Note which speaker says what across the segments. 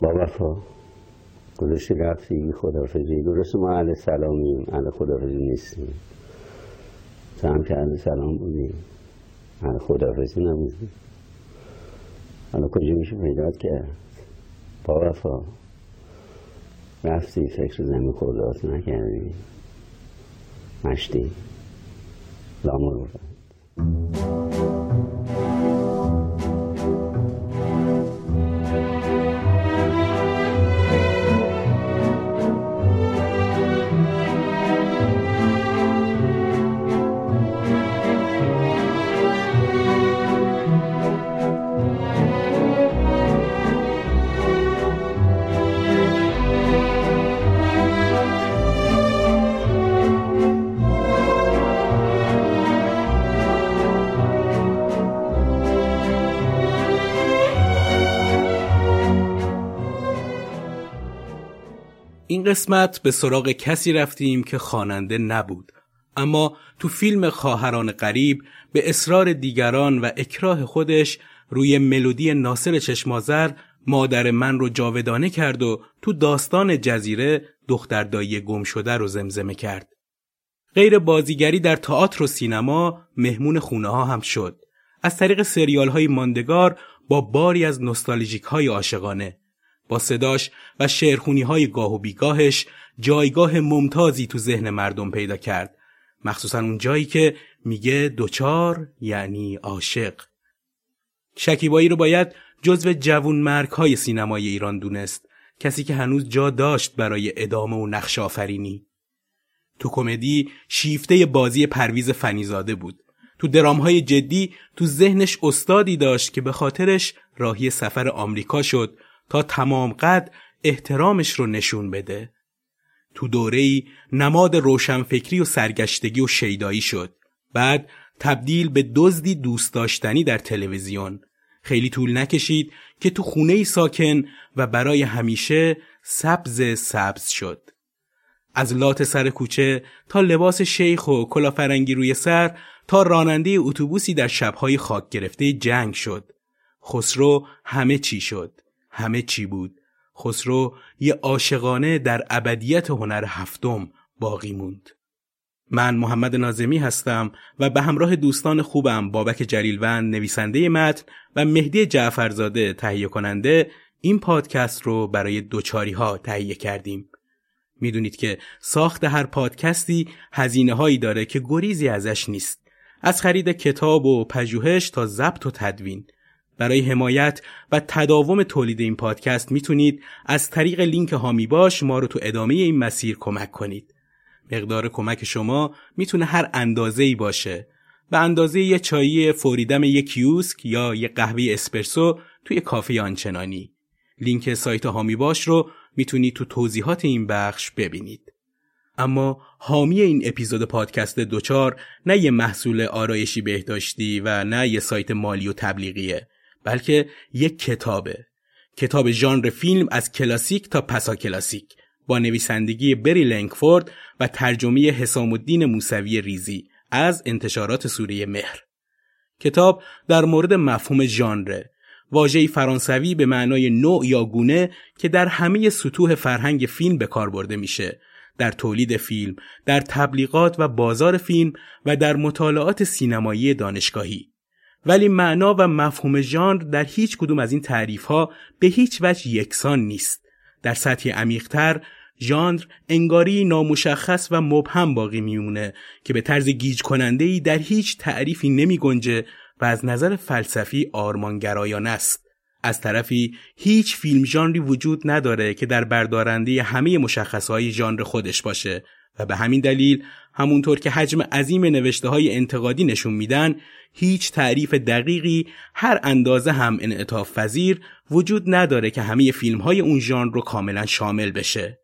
Speaker 1: با وفا گذاشت رفتی خدافزی درست ما اهل سلامیم اهل خدافزی نیستیم. تو هم که اهل سلام بودیم اهل خدافزی نبودیم. حالا کجا میشه پیدا کرد؟ با وفا رفتی فکر زمین خدات نکردی. مشتی لامور
Speaker 2: این قسمت به سراغ کسی رفتیم که خواننده نبود اما تو فیلم خواهران قریب به اصرار دیگران و اکراه خودش روی ملودی ناصر چشمازر مادر من رو جاودانه کرد و تو داستان جزیره دختر دایی گم شده رو زمزمه کرد. غیر بازیگری در تئاتر و سینما مهمون خونه ها هم شد. از طریق سریال های ماندگار با باری از نوستالژیک های عاشقانه با صداش و شعرخونی های گاه و بیگاهش جایگاه ممتازی تو ذهن مردم پیدا کرد. مخصوصا اون جایی که میگه دوچار یعنی عاشق. شکیبایی رو باید جزو جوون مرک های سینمای ایران دونست. کسی که هنوز جا داشت برای ادامه و نقش آفرینی. تو کمدی شیفته بازی پرویز فنیزاده بود. تو درام های جدی تو ذهنش استادی داشت که به خاطرش راهی سفر آمریکا شد تا تمام قد احترامش رو نشون بده. تو دوره ای نماد روشنفکری و سرگشتگی و شیدایی شد. بعد تبدیل به دزدی دوست داشتنی در تلویزیون. خیلی طول نکشید که تو خونه ای ساکن و برای همیشه سبز سبز شد. از لات سر کوچه تا لباس شیخ و کلافرنگی روی سر تا راننده اتوبوسی در شبهای خاک گرفته جنگ شد. خسرو همه چی شد. همه چی بود. خسرو یه عاشقانه در ابدیت هنر هفتم باقی موند. من محمد نازمی هستم و به همراه دوستان خوبم بابک جلیلوند نویسنده متن و مهدی جعفرزاده تهیه کننده این پادکست رو برای دوچاری ها تهیه کردیم. می‌دونید که ساخت هر پادکستی هزینه هایی داره که گریزی ازش نیست. از خرید کتاب و پژوهش تا ضبط و تدوین. برای حمایت و تداوم تولید این پادکست می‌تونید از طریق لینک هامی باش ما رو تو ادامه این مسیر کمک کنید. مقدار کمک شما می‌تونه هر اندازه ای باشه. به اندازه یه چایی فوریدم یک یوسک یا یه قهوه اسپرسو توی کافه آنچنانی. لینک سایت هامی باش رو می‌تونید تو توضیحات این بخش ببینید. اما حامی این اپیزود پادکست دوچار نه یه محصول آرایشی بهداشتی و نه یه سایت مالی و تبلیغیه بلکه یک کتابه. کتاب ژانر فیلم از کلاسیک تا پسا کلاسیک. با نویسندگی بری لنگفورد و ترجمه حسام الدین موسوی ریزی از انتشارات سوره مهر. کتاب در مورد مفهوم ژانره. واژه‌ای فرانسوی به معنای نوع یا گونه که در همه سطوح فرهنگ فیلم به کار برده میشه. در تولید فیلم، در تبلیغات و بازار فیلم و در مطالعات سینمایی دانشگاهی. ولی معنا و مفهوم ژانر در هیچ کدوم از این تعریف ها به هیچ وجه یکسان نیست. در سطح عمیقتر ژانر انگاری نامشخص و مبهم باقی میمونه که به طرز گیج کننده ای در هیچ تعریفی نمی گنجه و از نظر فلسفی آرمانگرایانه است. از طرفی هیچ فیلم ژانری وجود نداره که در بردارنده همه مشخصهای ژانر خودش باشه و به همین دلیل همونطور که حجم عظیم نوشته های انتقادی نشون میدن هیچ تعریف دقیقی هر اندازه هم انعطاف پذیر وجود نداره که همه فیلم های اون ژانر رو کاملا شامل بشه.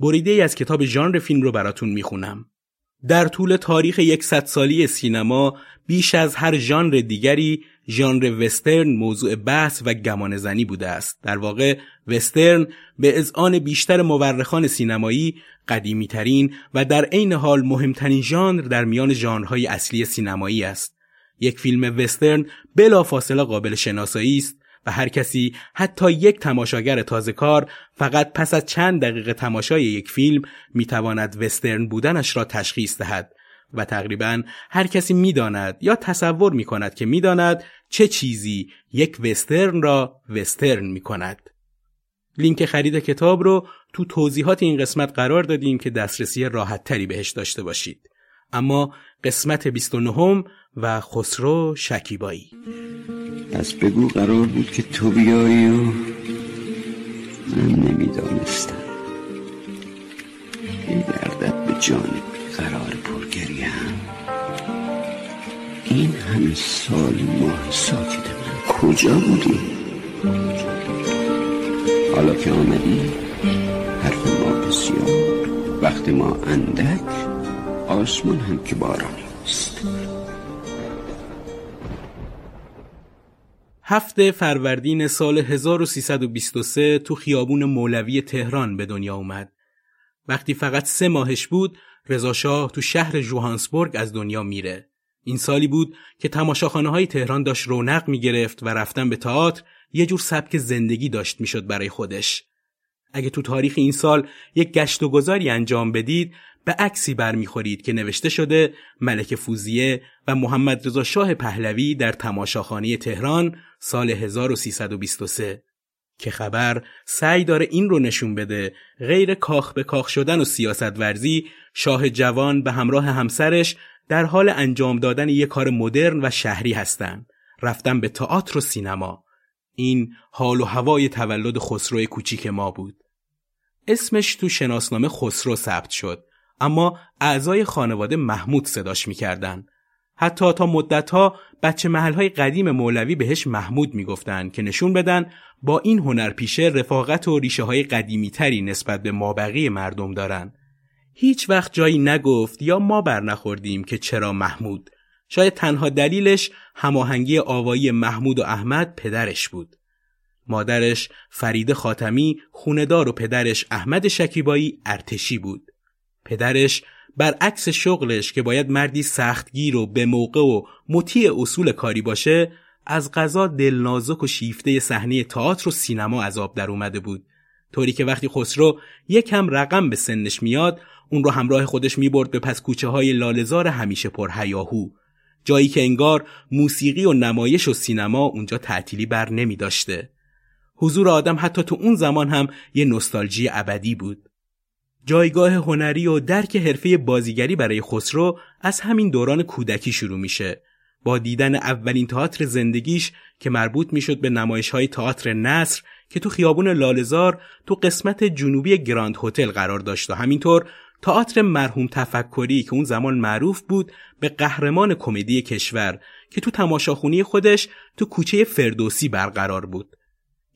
Speaker 2: بریده از کتاب ژانر فیلم رو براتون می‌خونم. در طول تاریخ یکصد سالی سینما بیش از هر ژانر دیگری ژانر وسترن موضوع بحث و گمان زنی بوده است. در واقع وسترن به اذعان بیشتر مورخان سینمایی قدیمی ترین و در عین حال مهمترین ژانر در میان ژانرهای اصلی سینمایی است. یک فیلم وسترن بلا فاصله قابل شناسایی است و هر کسی حتی یک تماشاگر تازه کار فقط پس از چند دقیقه تماشای یک فیلم می‌تواند وسترن بودنش را تشخیص دهد. و تقریبا هر کسی می‌داند یا تصور می کند که می‌داند چه چیزی یک وسترن را وسترن می کند. لینک خرید کتاب رو تو توضیحات این قسمت قرار دادیم که دسترسی راحت تری بهش داشته باشید. اما قسمت 29 و خسرو شکیبایی
Speaker 1: پس بگو قرار بود که تو بیایی و من نمی‌دانستم گردت به جانب قرار پرگریم این همه سال ماه ساکت من کجا بودی؟ حالا که آمدی حرف ما بسیار وقت ما اندک آسمان هم که بارانی است
Speaker 2: هفته فروردین سال 1323 تو خیابون مولوی تهران به دنیا اومد. وقتی فقط سه ماهش بود رضاشاه تو شهر جوهانسبورگ از دنیا میره. این سالی بود که تماشاخانه های تهران داشت رونق می گرفت و رفتن به تئاتر یه جور سبک زندگی داشت می‌شد برای خودش. اگه تو تاریخ این سال یک گشت و گذاری انجام بدید به عکسی برمیخورید که نوشته شده ملک فوزیه و محمد رضا شاه پهلوی در تماشاخانه تهران سال 1323 که خبر سعی داره این رو نشون بده غیر کاخ به کاخ شدن و سیاست ورزی شاه جوان به همراه همسرش در حال انجام دادن یک کار مدرن و شهری هستند رفتن به تئاتر و سینما. این حال و هوای تولد خسرو کوچیک ما بود. اسمش تو شناسنامه خسرو ثبت شد اما اعضای خانواده محمود صداش می‌کردن. حتی تا مدتها بچه محلهای قدیم مولوی بهش محمود می‌گفتن که نشون بدن با این هنرپیشه رفاقت و ریشه های قدیمی تری نسبت به مابقی مردم دارن. هیچ وقت جایی نگفت یا ما بر نخوردیم که چرا محمود. شاید تنها دلیلش هماهنگی آوایی محمود و احمد پدرش بود. مادرش فرید خاتمی خوندار و پدرش احمد شکیبایی ارتشی بود. پدرش برعکس شغلش که باید مردی سختگیر و به موقع و مطیع اصول کاری باشه از غذا دلنازک و شیفته صحنه تئاتر و سینما عذاب در اومده بود طوری که وقتی خسرو یکم رقم به سنش میاد اون رو همراه خودش می‌برد به پس کوچه های لالزار همیشه پر هیاهو جایی که انگار موسیقی و نمایش و سینما اونجا تعطیلی بر نمی داشته. حضور آدم حتی تو اون زمان هم یه نوستالژی ابدی بود. جایگاه هنری و درک حرفه بازیگری برای خسرو از همین دوران کودکی شروع میشه. با دیدن اولین تئاتر زندگیش که مربوط می‌شد به نمایش های تئاتر نصر که تو خیابون لالزار تو قسمت جنوبی گراند هتل قرار داشت و همینطور تئاتر مرحوم تفکری که اون زمان معروف بود به قهرمان کمدی کشور که تو تماشاخونی خودش تو کوچه فردوسی برقرار بود.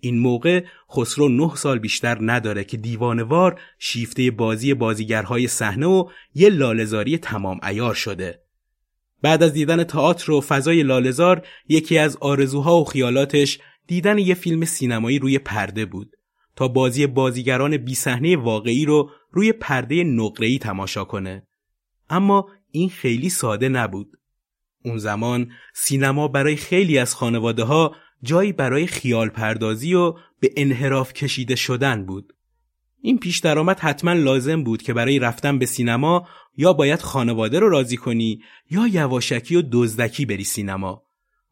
Speaker 2: این موقع خسرو نه سال بیشتر نداره که دیوانوار شیفته بازی بازیگرهای صحنه و یه لالزاری تمام ایار شده. بعد از دیدن تئاتر و فضای لالزار یکی از آرزوها و خیالاتش دیدن یه فیلم سینمایی روی پرده بود تا بازی بازیگران بی صحنه واقعی رو روی پرده نقره‌ای تماشا کنه. اما این خیلی ساده نبود. اون زمان سینما برای خیلی از خانواده ها جایی برای خیال پردازی و به انحراف کشیده شدن بود. این پیش درآمد حتما لازم بود که برای رفتن به سینما یا باید خانواده رو راضی کنی یا یواشکی و دزدکی بری سینما.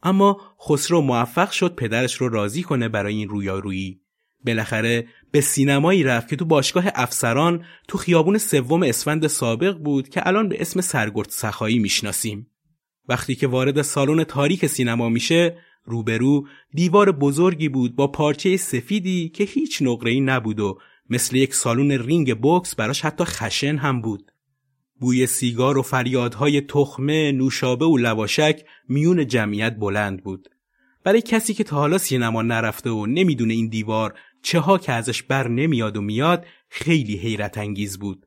Speaker 2: اما خسرو موفق شد پدرش رو راضی کنه برای این رویارویی. بالاخره به سینمایی رفت که تو باشگاه افسران تو خیابون سوم اسفند سابق بود که الان به اسم سرگرد سخایی می‌شناسیم. وقتی که وارد سالن تاریک سینما میشه روبرو دیوار بزرگی بود با پارچه سفیدی که هیچ نقره‌ای نبود و مثل یک سالون رینگ بوکس براش حتی خشن هم بود. بوی سیگار و فریادهای تخمه، نوشابه و لواشک میون جمعیت بلند بود. برای کسی که تا حالا سینما نرفته و نمی‌دونه این دیوار چه ها که ازش بر نمیاد و میاد خیلی حیرت انگیز بود.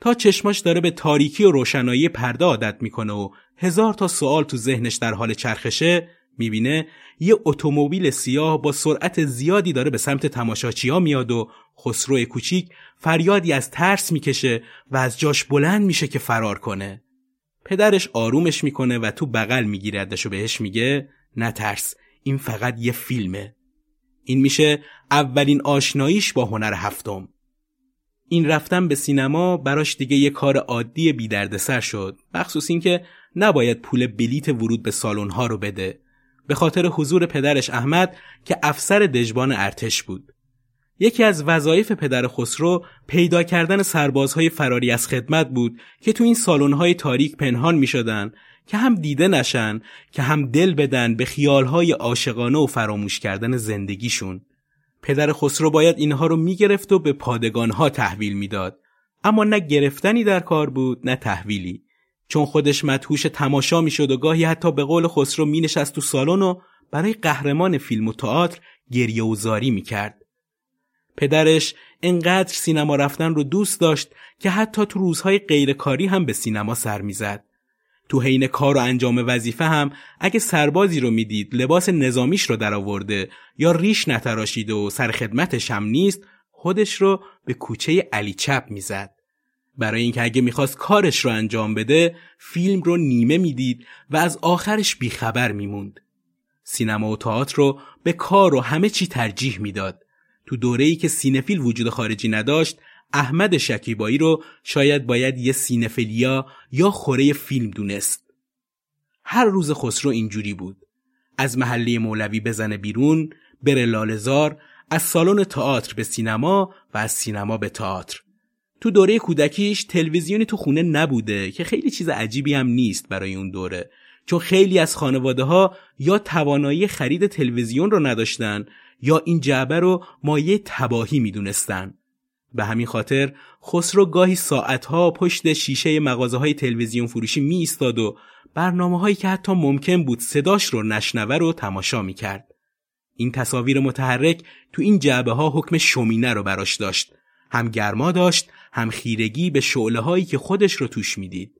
Speaker 2: تا چشماش داره به تاریکی و روشنایی پرده عادت می‌کنه و هزار تا سوال تو ذهنش در حال چرخشه می‌بینه یه اتومبیل سیاه با سرعت زیادی داره به سمت تماشاچیا میاد و خسرو کوچیک فریادی از ترس می‌کشه و از جاش بلند میشه که فرار کنه. پدرش آرومش می‌کنه و تو بغل میگیردش و بهش میگه نه ترس این فقط یه فیلمه. این میشه اولین آشناییش با هنر هفتم. این رفتن به سینما براش دیگه یه کار عادی بی سر شد مخصوص اینکه نباید پول بلیت ورود به سالن ها رو بده به خاطر حضور پدرش احمد که افسر دژبان ارتش بود یکی از وظایف پدر خسرو پیدا کردن سربازهای فراری از خدمت بود که تو این سالن‌های تاریک پنهان می شدن که هم دیده نشن که هم دل بدن به خیالهای عاشقانه و فراموش کردن زندگیشون. پدر خسرو باید اینها رو می‌گرفت و به پادگانها تحویل می‌داد. اما نه گرفتنی در کار بود نه تحویلی. چون خودش مدهوش تماشا می‌شد و گاهی حتی به قول خسرو مینشست تو سالن و برای قهرمان فیلم و تئاتر گریه و زاری می‌کرد. پدرش انقدر سینما رفتن رو دوست داشت که حتی تو روزهای غیرکاری هم به سینما سر می‌زد. تو حین کار و انجام وظیفه هم اگه سربازی رو می‌دید لباس نظامیش رو درآورده یا ریش نتراشیده و سر خدمتش هم نیست خودش رو به کوچه علی چپ می‌زد. برای اینکه اگه می‌خواست کارش رو انجام بده فیلم رو نیمه می‌دید و از آخرش بیخبر میموند. سینما و تئاتر رو به کار و همه چی ترجیح می‌داد. تو دوره ای که سینفیل وجود خارجی نداشت احمد شکیبایی رو شاید باید یه سینفلیا یا خوره فیلم دونست. هر روز خسرو اینجوری بود. از محله مولوی بزنه بیرون، بره لالزار، از سالن تئاتر به سینما و از سینما به تئاتر. تو دوره کودکیش تلویزیونی تو خونه نبوده که خیلی چیز عجیبی هم نیست برای اون دوره چون خیلی از خانواده ها یا توانایی خرید تلویزیون رو نداشتن یا این جعبه رو مایه تباهی می‌دونستن به همین خاطر خسرو گاهی ساعتها پشت شیشه مغازه های تلویزیون فروشی می ایستاد و برنامه هایی که حتی ممکن بود صداش رو نشنوه رو تماشا می کرد. این تصاویر متحرک تو این جعبه ها حکم شومینه رو براش داشت. هم گرما داشت هم خیرگی به شعله هایی که خودش رو توش می‌دید.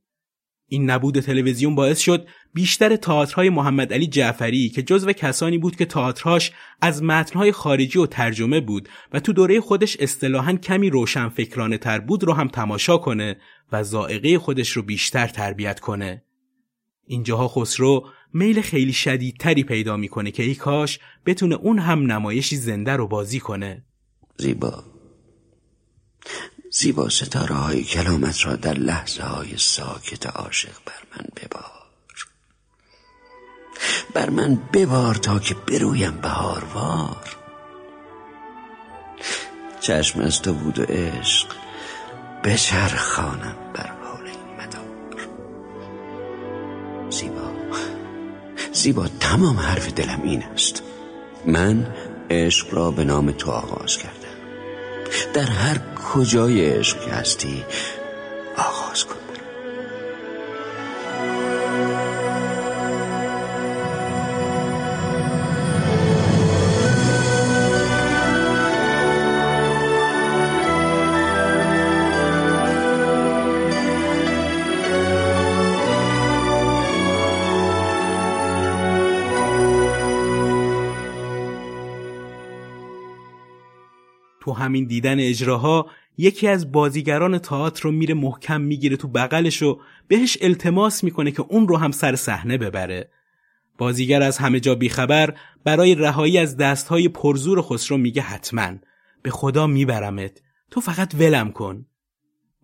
Speaker 2: این نبود تلویزیون باعث شد بیشتر تئاترهای محمد علی جعفری که جزو کسانی بود که تئاترهاش از متنهای خارجی و ترجمه بود و تو دوره خودش اصطلاحا کمی روشن فکرانه تر بود رو هم تماشا کنه و زائقه خودش رو بیشتر تربیت کنه. اینجاها خسرو میل خیلی شدیدتری پیدا می‌کنه که ای کاش بتونه اون هم نمایشی زنده رو بازی کنه.
Speaker 3: زیبا زیبا ستاره های کلامت را در لحظه های ساکت عاشق بر من ببار. بر من ببار تا که برویم بهاروار. چشم از تو بود و عشق بچرخانم بر حال این مدار. زیبا زیبا تمام حرف دلم این است. من عشق را به نام تو آغاز کردم. در هر کجای عشق هستی آغاز کن.
Speaker 2: تو همین دیدن اجراها یکی از بازیگران تئاتر رو میره محکم می‌گیره تو بغلش و بهش التماس می‌کنه که اون رو هم سر صحنه ببره. بازیگر از همه جا بیخبر برای رهایی از دستهای پرزور خسرو میگه حتما به خدا میبرمت تو فقط ولم کن.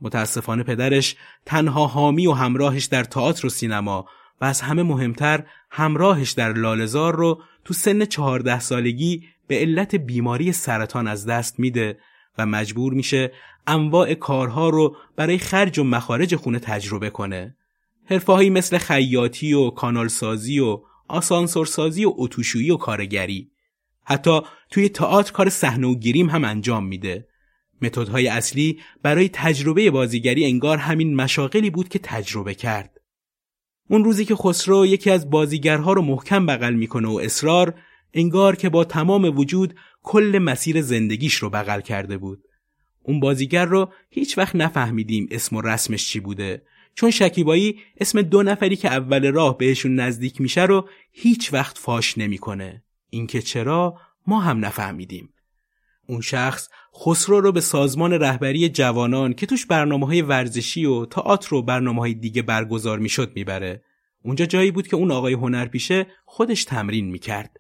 Speaker 2: متاسفانه پدرش تنها حامی و همراهش در تئاتر و سینما و از همه مهمتر همراهش در لالزار رو تو سن چهارده سالگی به علت بیماری سرطان از دست میده و مجبور میشه انواع کارها رو برای خرج و مخارج خونه تجربه کنه. حرفهایی مثل خیاطی و کانالسازی و آسانسورسازی و اتوشویی و کارگری. حتی توی تئاتر کار صحنه و گیریم هم انجام میده. متدهای اصلی برای تجربه بازیگری انگار همین مشاقلی بود که تجربه کرد. اون روزی که خسرو یکی از بازیگرها رو محکم بغل می‌کنه و اصرار انگار که با تمام وجود کل مسیر زندگیش رو بغل کرده بود. اون بازیگر رو هیچ وقت نفهمیدیم اسم و رسمش چی بوده چون شکیبایی اسم دو نفری که اول راه بهشون نزدیک میشه رو هیچ وقت فاش نمی‌کنه. اینکه چرا ما هم نفهمیدیم. اون شخص خسرو رو به سازمان رهبری جوانان که توش برنامه های ورزشی و تئاتر و برنامه های دیگه برگزار می‌شد می‌بره. اونجا جایی بود که اون آقای هنرپیشه خودش تمرین می‌کرد.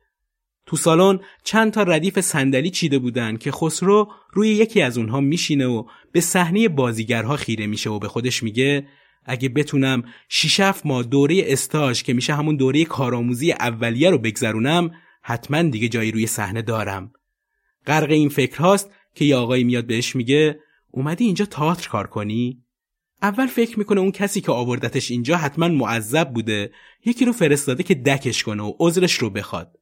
Speaker 2: تو سالن چند تا ردیف صندلی چیده بودن که خسرو روی یکی از اونها میشینه و به صحنه بازیگرها خیره میشه و به خودش میگه اگه بتونم شیشف ما دوره استاژ که میشه همون دوره کارآموزی اولیه رو بگذرونم حتما دیگه جایی روی صحنه دارم. غرق این فکر هاست که یه آقایی میاد بهش میگه اومدی اینجا تئاتر کار کنی؟ اول فکر می‌کنه اون کسی که آوردتش اینجا حتما معذب بوده یکی رو فرستاده که دکش کنه و عذرش رو بخواد.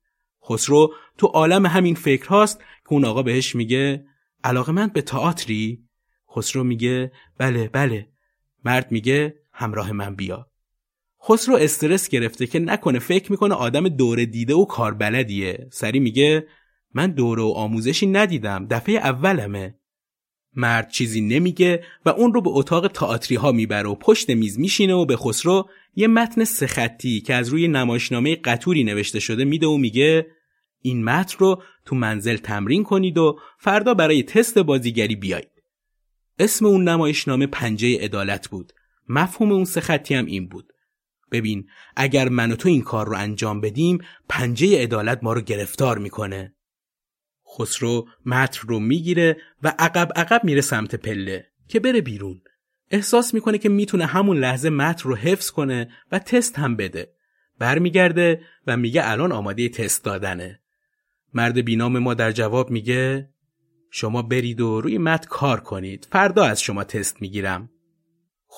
Speaker 2: خسرو تو عالم همین فکر هاست که اون آقا بهش میگه علاقه من به تئاتری؟ خسرو میگه بله بله. مرد میگه همراه من بیا. خسرو استرس گرفته که نکنه فکر می‌کنه آدم دوره دیده و کاربلدیه. سری میگه من دوره و آموزشی ندیدم دفعه اولمه. مرد چیزی نمیگه و اون رو به اتاق تئاتری ها می‌بره و پشت میز میشینه و به خسرو یه متن سخطی که از روی نمایشنامه قطوری نوشته شده میده و میگه این متن رو تو منزل تمرین کنید و فردا برای تست بازیگری بیایید. اسم اون نمایشنامه پنجه عدالت بود. مفهوم اون سخطی هم این بود. ببین اگر من و تو این کار رو انجام بدیم پنجه عدالت ما رو گرفتار می‌کنه. خسرو متن رو می‌گیره و عقب عقب میره سمت پله که بره بیرون. احساس می‌کنه که می‌تونه همون لحظه متن رو حفظ کنه و تست هم بده. برمیگرده و میگه الان آماده تست دادنه. مرد بینام ما در جواب میگه شما برید و روی متن کار کنید. فردا از شما تست می‌گیرم.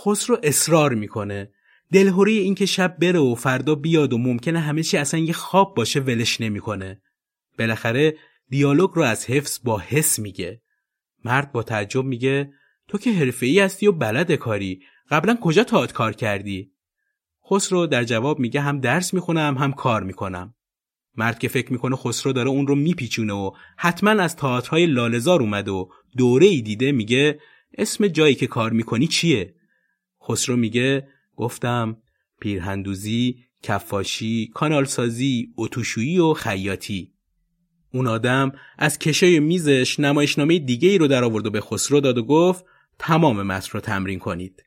Speaker 2: خسرو اصرار می‌کنه. دلهوری این که شب بره و فردا بیاد و ممکنه همه چی اصلا یه خواب باشه ولش نمی‌کنه. بالاخره دیالوگ رو از حفظ با حس میگه. مرد با تعجب میگه تو که حرفه ای هستی و بلد کاری قبلا کجا تاعت کار کردی؟ خسرو در جواب میگه هم درس می‌خونم هم کار می‌کنم. مرد که فکر می‌کنه خسرو داره اون رو میپیچونه و حتما از تئاترهای لالزار اومد و دوره ای دیده میگه اسم جایی که کار می‌کنی چیه؟ خسرو میگه گفتم پیرهندوزی، کفاشی، کانالسازی، اتوشویی و خیاطی. اون آدم از کشای میزش نمایشنامه دیگه ای رو در آورد و به خسرو داد و گفت تمام متن رو تمرین کنید.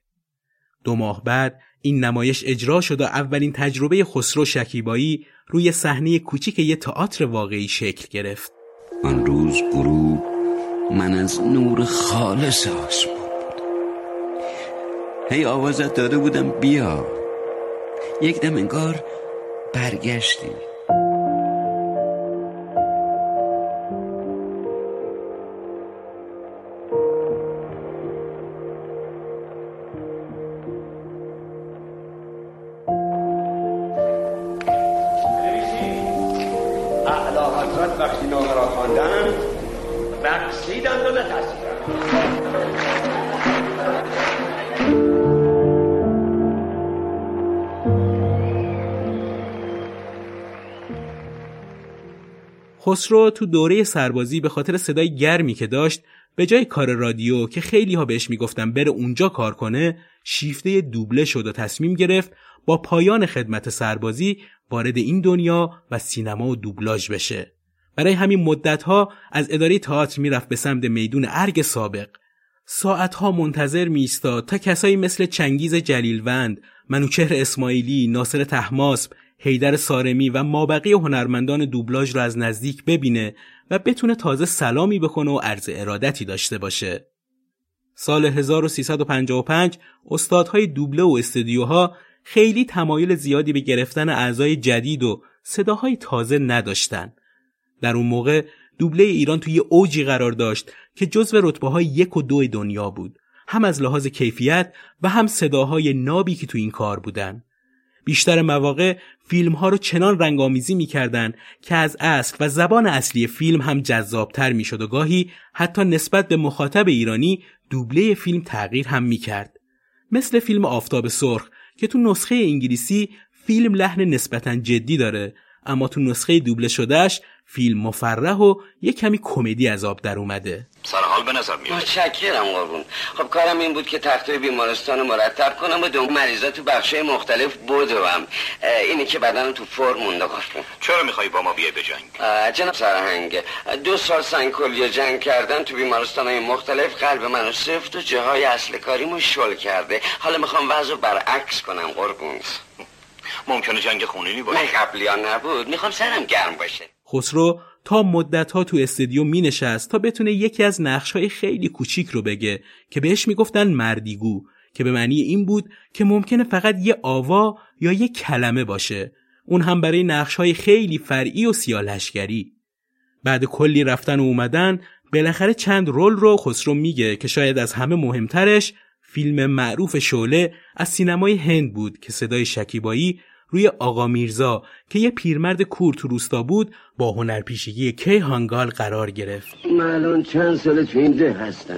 Speaker 2: دو ماه بعد این نمایش اجرا شد و اولین تجربه خسرو شکیبایی روی صحنه کوچیک یه تئاتر واقعی شکل گرفت.
Speaker 3: آن روز غروب من از نور خالص آسمان هی آوازت داده بودم بیا یک دم انگار برگشتی
Speaker 2: خسرو تو دوره سربازی به خاطر صدای گرمی که داشت به جای کار رادیو که خیلی ها بهش می‌گفتن بره اونجا کار کنه شیفته دوبله شد و تصمیم گرفت با پایان خدمت سربازی وارد این دنیا و سینما و دوبلاژ بشه. برای همین مدت ها از اداره تئاتر می‌رفت به سمت میدون ارگ سابق. ساعتها منتظر میستاد تا کسایی مثل چنگیز جلیلوند، منوچهر اسماعیلی، ناصر تحماسب، حیدر سارمی و مابقی هنرمندان دوبلاژ را از نزدیک ببینه و بتونه تازه سلامی بکنه و عرض ارادتی داشته باشه. سال 1355 استادهای دوبله و استودیوها خیلی تمایل زیادی به گرفتن اعضای جدید و صداهای تازه نداشتن. در اون موقع دوبله ایران توی اوجی قرار داشت که جزو رتبه های یک و دو دنیا بود. هم از لحاظ کیفیت و هم صداهای نابی که تو این کار بودن. بیشتر مواقع فیلم ها رو چنان رنگامیزی می‌کردند که از اصل و زبان اصلی فیلم هم جذابتر می‌شد و گاهی حتی نسبت به مخاطب ایرانی دوبله فیلم تغییر هم می‌کرد. مثل فیلم آفتاب سرخ که تو نسخه انگلیسی فیلم لحن نسبتا جدی داره اما تو نسخه دوبله شدهش فیلم مفرح و یه کمی کمدی از آب در اومده.
Speaker 4: سرحال به نظر میاد.
Speaker 3: متشکرم قربون. خب کارم این بود که تختای بیمارستان مرتب کنم و دو مریضا تو بخشای مختلف بودوم اینی که بدن تو فرم مونده قربون
Speaker 4: چرا می‌خوای با ما بیای به جنگ؟
Speaker 3: جناب سرهنگ دو سال سنگ جنگ کردن تو بیمارستان های مختلف قلب منو سفت و جاهای اصل کاریمو شل کرده. حالا می‌خوام وضع برعکس کنم قربون.
Speaker 4: ممکنه جنگ خونینی باشه.
Speaker 3: نه قبلی نبود. می‌خوام سرم گرم باشه.
Speaker 2: خسرو تا مدت ها تو استودیو می نشست تا بتونه یکی از نقش های خیلی کوچیک رو بگه که بهش می‌گفتن مردیگو که به معنی این بود که ممکنه فقط یه آوا یا یه کلمه باشه. اون هم برای نقش های خیلی فرعی و سیالشگری بعد کلی رفتن و اومدن بالاخره چند رول رو خسرو میگه که شاید از همه مهمترش فیلم معروف شعله از سینمای هند بود که صدای شکیبایی روی آقا میرزا که یه پیرمرد کور تو روستا بود با هنرپیشگی کی هانگال قرار گرفت.
Speaker 5: من الان چند سال تو این ده هستم.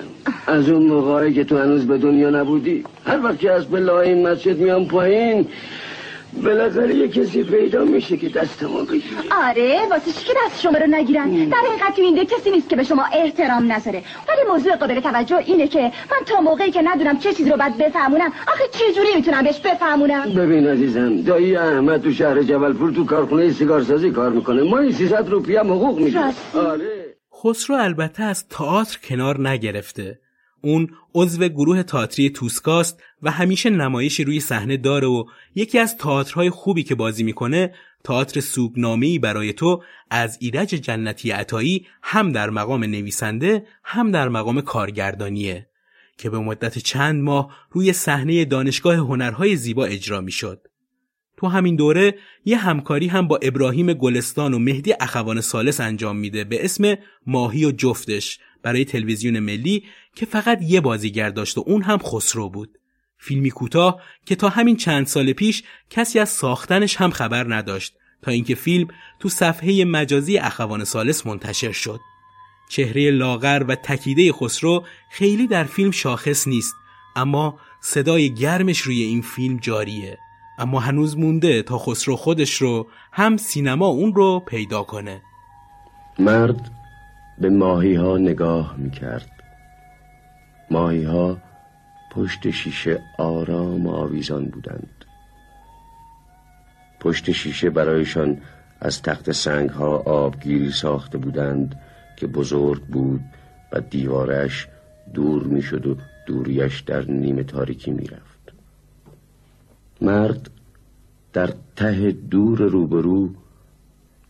Speaker 5: از اون موقعی که تو هنوز به دنیا نبودی هر وقت که از به این مسجد میام پایین بالاخره یه کسی پیدا میشه که دست ما بگیره.
Speaker 6: آره واسه چی که دست شما رو نگیرن؟ در حقیقت تو این کسی نیست که به شما احترام نذاره. ولی موضوع قابل توجه اینه که من تا موقعی که ندونم چه چیزی رو باید بفهمونم آخه چه جوری می‌تونم بهش بفهمونم؟
Speaker 5: ببین عزیزم دایی احمد تو شهر جبلپور تو کارخونه سیگار سازی کار می‌کنه. ما 300 روپیه حقوق میده
Speaker 2: آره. خسرو البته از تئاتر کنار نگرفته. اون عضو گروه تئاتری توسکاست و همیشه نمایشی روی صحنه داره و یکی از تئاترهای خوبی که بازی می‌کنه تئاتر سوگنامه‌ای برای تو از ایرج جنتی عطایی هم در مقام نویسنده هم در مقام کارگردانیه که به مدت چند ماه روی صحنه دانشگاه هنرهای زیبا اجرا می‌شد. تو همین دوره یه همکاری هم با ابراهیم گلستان و مهدی اخوان سالس انجام میده به اسم ماهی و جفتش برای تلویزیون ملی که فقط یه بازیگر داشت و اون هم خسرو بود. فیلمی کوتاه که تا همین چند سال پیش کسی از ساختنش هم خبر نداشت تا اینکه فیلم تو صفحه مجازی اخوان سالس منتشر شد. چهره لاغر و تکیده خسرو خیلی در فیلم شاخص نیست اما صدای گرمش روی این فیلم جاریه اما هنوز مونده تا خسرو خودش رو هم سینما اون رو پیدا کنه
Speaker 5: مرد به ماهی ها نگاه می‌کرد ماهی ها پشت شیشه آرام و آویزان بودند. پشت شیشه برایشان از تخت سنگ ها آبگیری ساخته بودند که بزرگ بود و دیوارش دور می‌شد و دوریش در نیمه تاریکی می‌رفت. مرد در ته دور روبرو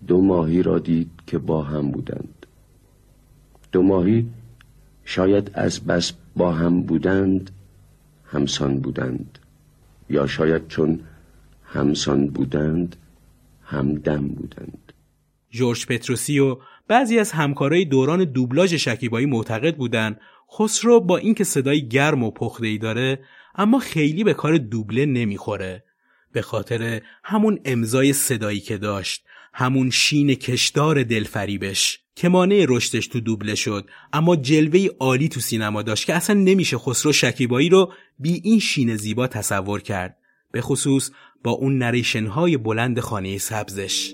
Speaker 5: دو ماهی را دید که با هم بودند. دو ماهی شاید از بس با هم بودند همسان بودند. یا شاید چون همسان بودند همدم بودند.
Speaker 2: جورج پتروسی و بعضی از همکارای دوران دوبلاژ شکیبایی معتقد بودند خسرو با اینکه صدای گرم و پخته داره اما خیلی به کار دوبله نمی‌خوره. به خاطر همون امضای صدایی که داشت. همون شین کشدار دلفریبش که مانع رشدش تو دوبله شد. اما جلوه عالی تو سینما داشت که اصلا نمیشه خسرو شکیبایی رو بی این شین زیبا تصور کرد. به خصوص با اون نریشن های بلند خانه سبزش.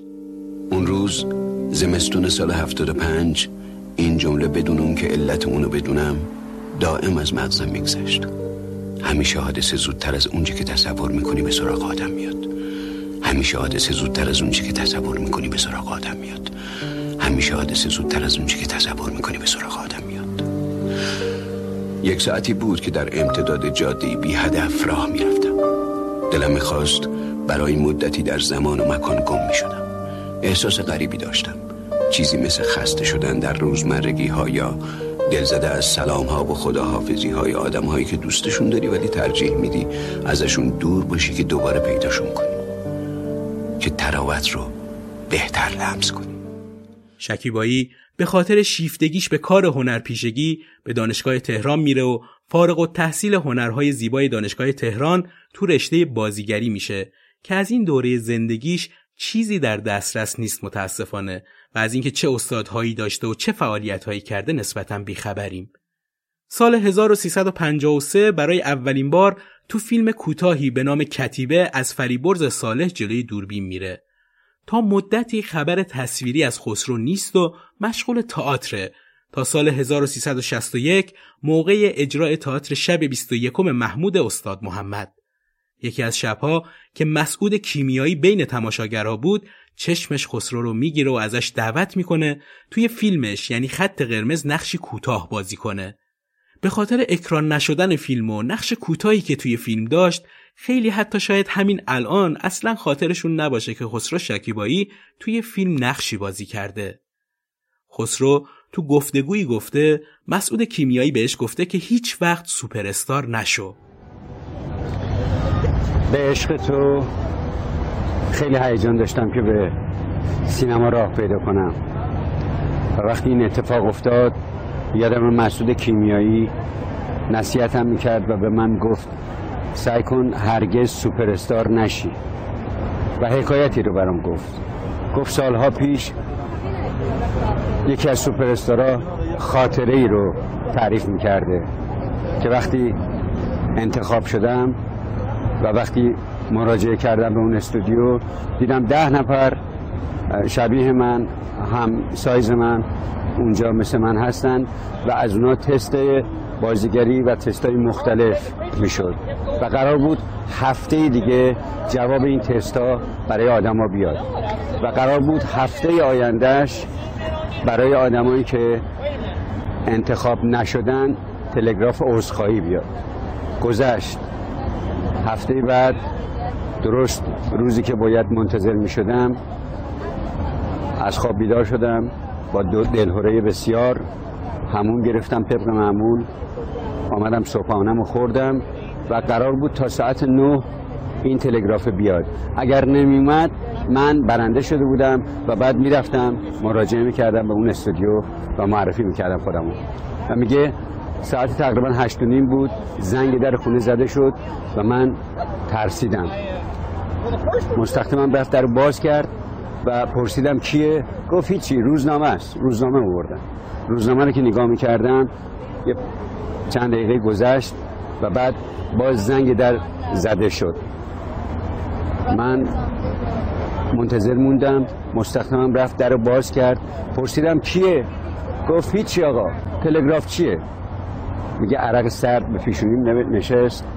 Speaker 3: اون روز زمستون سال 75 این جمله بدون اون که علت اونو بدونم دائم از مغزم میگذشت. همیشه حادثه زودتر از اونچه که تصور می‌کنی به سراغ آدم میاد. همیشه حادثه زودتر از اونچه که تصور می‌کنی به سراغ آدم میاد. همیشه حادثه زودتر از اونچه که تصور می‌کنی به سراغ آدم میاد. یک ساعتی بود که در امتداد جاده بی هدف راه می‌رفتم. دلم می‌خواست برای مدتی در زمان و مکان گم می‌شدم. احساس غریبی داشتم. چیزی مثل خسته شدن در روزمرگی ها یا دلزده از سلام ها و خداحافظی های آدم هایی که دوستشون داری ولی ترجیح میدی ازشون دور باشی که دوباره پیداشون کنی. که تراوت رو بهتر لمس کنی
Speaker 2: شکیبایی به خاطر شیفتگیش به کار هنرپیشگی به دانشگاه تهران میره و فارغ و تحصیل هنرهای زیبای دانشگاه تهران تو رشته بازیگری میشه که از این دوره زندگیش چیزی در دسترس نیست متاسفانه و از اینکه چه استادهایی داشته و چه فعالیتهایی کرده نسبتا بیخبریم. سال 1353 برای اولین بار تو فیلم کوتاهی به نام کتیبه از فریبرز صالح جلوی دوربین میره. تا مدتی خبر تصویری از خسرو نیست و مشغول تئاتر تا سال 1361 موقع اجرای تئاتر شب 21 محمود استاد محمد. یکی از شبها که مسعود کیمیایی بین تماشاگرها بود چشمش خسرو رو می‌گیره و ازش دعوت می‌کنه توی فیلمش یعنی خط قرمز نقشی کوتاه بازی کنه به خاطر اکران نشدن فیلم و نقش کوتاهی که توی فیلم داشت خیلی حتی شاید همین الان اصلا خاطرشون نباشه که خسرو شکیبایی توی فیلم نقشی بازی کرده. خسرو تو گفتگویی گفته مسعود کیمیایی بهش گفته که هیچ وقت سوپر نشو.
Speaker 1: به عشق تو خیلی هیجان داشتم که به سینما راه پیدا کنم وقتی این اتفاق افتاد یادم مسعود کیمیایی نصیحتم می‌کرد و به من گفت سعی کن هرگز سوپر نشی. و حکایتی رو برام گفت. گفت سالها پیش یکی از سوپر خاطره ای رو تعریف می‌کرده که وقتی انتخاب شدم و وقتی مراجعه کردم به اون استودیو دیدم ده نفر شبیه من هم سایز من اونجا مثل من هستن و از اونا تست بازیگری و تستای مختلف می‌شد و قرار بود هفته دیگه جواب این تستا برای آدما بیاد و قرار بود هفته آیندهش برای آدمایی که انتخاب نشدن تلگراف عذرخواهی بیاد. گذشت. هفته بعد درست روزی که باید منتظر می شدم از خواب بیدار شدم. با دلهوره بسیار همون گرفتم طبق معمول. آمدم صبحانم و خوردم و قرار بود تا ساعت نه این تلگراف بیاد. اگر نمیومد من برنده شده بودم و بعد می‌رفتم مراجعه می‌کردم به اون استودیو و معرفی می‌کردم خودمو. و میگه ساعت تقریبا هشت و نیم بود زنگ در خونه زده شد و من ترسیدم. مستخدمم رفت در باز کرد. و پرسیدم کیه؟ گفت هیچی روزنامه است. روزنامه بردم روزنامه رو که نگاه می‌کردم یه چند دقیقه گذشت و بعد باز زنگ در زده شد. من منتظر موندم مستخدمم رفت در باز کرد. پرسیدم کیه؟ گفت هیچی آقا تلگراف چیه؟ میگه عرق سرد به پیشونیم نشست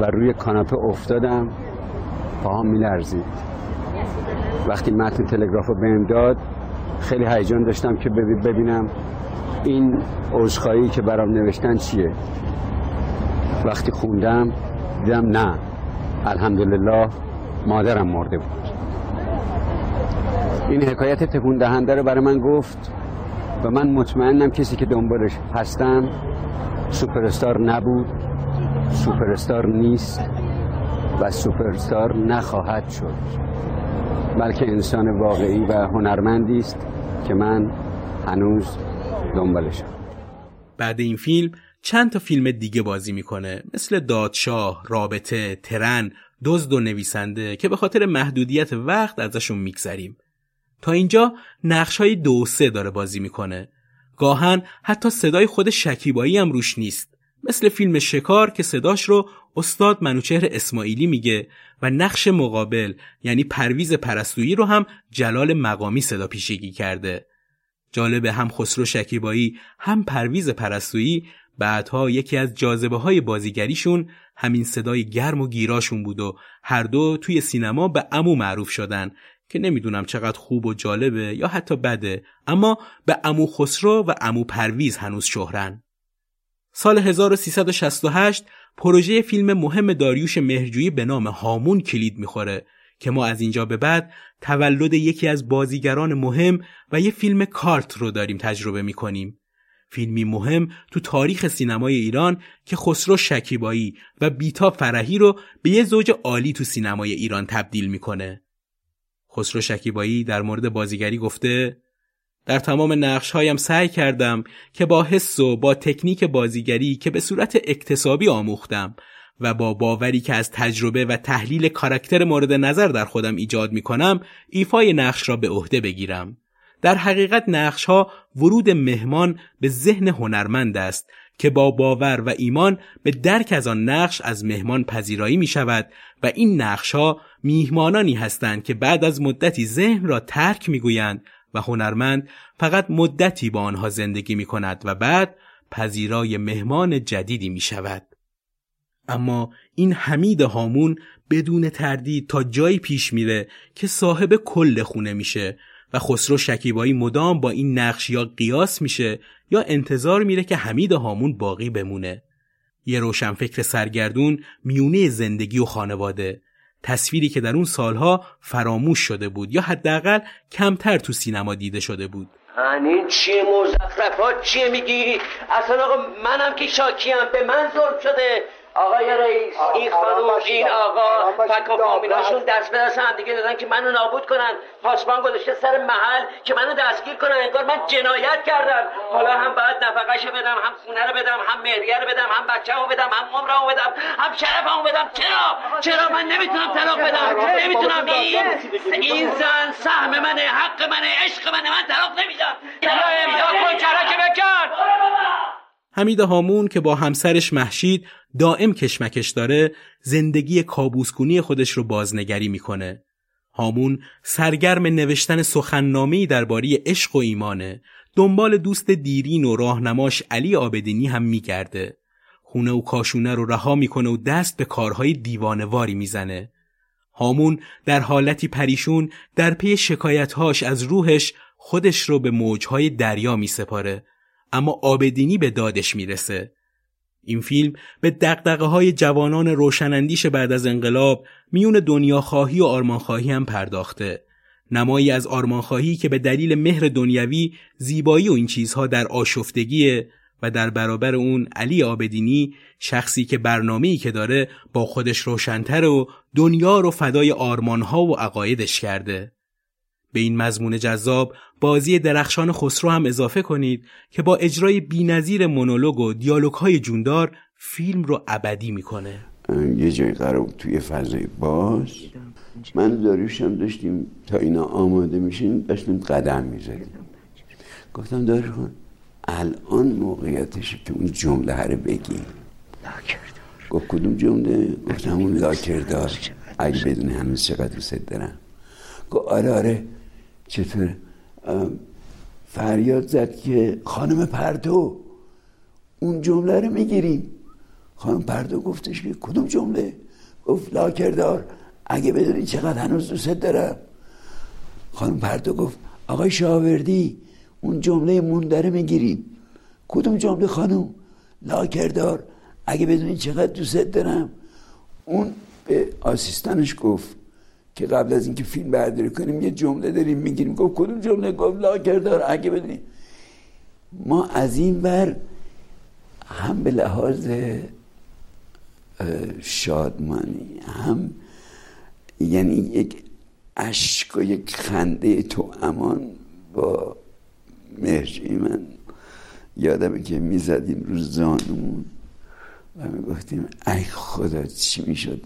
Speaker 1: و روی کاناپه افتادم. پاهم میلرزید. وقتی متن تلگراف رو بهم داد خیلی هیجان داشتم که ببینم این عذرخواهی که برام نوشتن چیه. وقتی خوندم دیدم نه الحمدلله مادرم مرده بود. این حکایت تکون دهنده رو برای من گفت و من مطمئنم کسی که دنبالش هستم سوپرستار نبود سوپرستار نیست و سوپرستار نخواهد شد. بلکه انسان واقعی و هنرمندی است که من هنوز دنبالشم
Speaker 2: بعد این فیلم چند تا فیلم دیگه بازی می‌کنه مثل دادشاه، رابطه، ترن، دزد و نویسنده که به خاطر محدودیت وقت ازشون میگذریم. تا اینجا نقش های دو سه داره بازی می‌کنه. گاهن حتی صدای خود شکیبایی هم روش نیست. مثل فیلم شکار که صداش رو استاد منوچهر اسماعیلی میگه و نقش مقابل یعنی پرویز پرستویی رو هم جلال مقامی صدا پیشگی کرده. جالب هم خسرو شکیبایی هم پرویز پرستویی بعدها یکی از جاذبه های بازیگریشون همین صدای گرم و گیراشون بود و هر دو توی سینما به امو معروف شدن که نمی‌دونم چقدر خوب و جالبه یا حتی بده اما به امو خسرو و امو پرویز هنوز شهرن سال 1368 پروژه فیلم مهم داریوش مهرجویی به نام هامون کلید می‌خوره که ما از اینجا به بعد تولد یکی از بازیگران مهم و یه فیلم کارت رو داریم تجربه می‌کنیم. فیلمی مهم تو تاریخ سینمای ایران که خسرو شکیبایی و بیتا فرهی رو به یه زوج عالی تو سینمای ایران تبدیل می‌کنه. خسرو شکیبایی در مورد بازیگری گفته در تمام نقش هایم سعی کردم که با حس و با تکنیک بازیگری که به صورت اکتسابی آموختم و با باوری که از تجربه و تحلیل کاراکتر مورد نظر در خودم ایجاد می کنم ایفای نقش را به عهده بگیرم. در حقیقت نقش ها ورود مهمان به ذهن هنرمند است که با باور و ایمان به درک از آن نقش از مهمان پذیرایی می شود و این نقش ها میهمانانی هستند که بعد از مدتی ذهن را ترک می گویند و هنرمند فقط مدتی با آنها زندگی می کند و بعد پذیرای مهمان جدیدی می شود. اما این حمید هامون بدون تردید تا جایی پیش میره که صاحب کل خونه میشه و خسرو شکیبایی مدام با این نقش یا قیاس میشه یا انتظار میره که حمید هامون باقی بمونه یه روشنفکر سرگردون میونه زندگی و خانواده تصویری که در اون سالها فراموش شده بود یا حداقل کمتر تو سینما دیده شده بود.
Speaker 7: این چیه مزخرفات؟ چیه میگی؟ اصلا آقا منم که شاکیم به من ظلم شده. آقای رئیس این خانوم این آقا فک و فامیلاشون دست به دست هم دیگه دادن که منو نابود کنن. پاسبان گذاشته سر محل که منو دستگیر کنن. انگار من جنایت کردم. حالا هم باید نفقهشو بدم هم خونه رو بدم هم مهریه رو بدم هم بچه‌مو بدم هم عمرمو بدم هم شرفمو بدم. چرا؟ چرا من نمی‌تونم طلاق بدم؟ نمی‌تونم. این این زن سهم منه حق منه عشق منه. من طلاق نمیدم. امضا کن کرک بکن.
Speaker 2: حمید هامون که با همسرش محشید دائم کشمکش داره زندگی کابوسکونی خودش رو بازنگری می‌کنه. هامون سرگرم نوشتن سخننامه‌ای درباره عشق و ایمانه. دنبال دوست دیرین و راهنماش علی آبدینی هم میگرده. خونه و کاشونه رو رها می‌کنه و دست به کارهای دیوانواری می‌زنه. هامون در حالتی پریشون در پی شکایتهاش از روحش خودش رو به موجهای دریا میسپاره اما آبدینی به دادش می‌رسه. این فیلم به دقدقه های جوانان روشنندیش بعد از انقلاب میون دنیاخواهی و آرمانخواهی هم پرداخته. نمایی از آرمانخواهی که به دلیل مهر دنیوی زیبایی و این چیزها در آشفتگیه و در برابر اون علی آبدینی شخصی که برنامه‌ای که داره با خودش روشنتر و دنیا رو فدای آرمانها و عقایدش کرده. به این مضمون جذاب بازی درخشان خسرو هم اضافه کنید که با اجرای بینظیر مونولوگ و دیالوگ های جوندار فیلم رو ابدی می‌کنه.
Speaker 3: یه جای قرار توی فضای باز. من داریوشم داشتیم تا اینا آماده میشین داشتیم قدم می‌زدیم. گفتم داری خون الان موقعیتشه که اون جمله هره بگیم گفت کدوم جمله؟ گفتم اون لاکردار. اگه بدون هنوز چقدر دوست دارم. گفت آره آره. چطور فریاد زد که خانم پرتو اون جمله رو می‌گیریم خانم پرتو گفتش که کدوم جمله؟ گفت لاکردار اگه بدونی چقدر هنوز دوست دارم. خانم پرتو گفت آقای شاوردی اون جمله موندره می‌گیریم کدوم جمله خانم؟ لاکردار اگه بدونی چقدر دوست دارم. اون به آسیستانش گفت که قبل از اینکه فیلم برداری کنیم یه جمله داریم می‌گیریم گفت کدوم جمله؟ گفت لاکردار اگه بدونی. ما از این بر هم به لحاظ شادمانی هم یعنی یک عشق و یک خنده تو امان با مهجی من یادمه که می‌زدیم رو زانمون و می‌گفتیم ای خدا چی می‌شد؟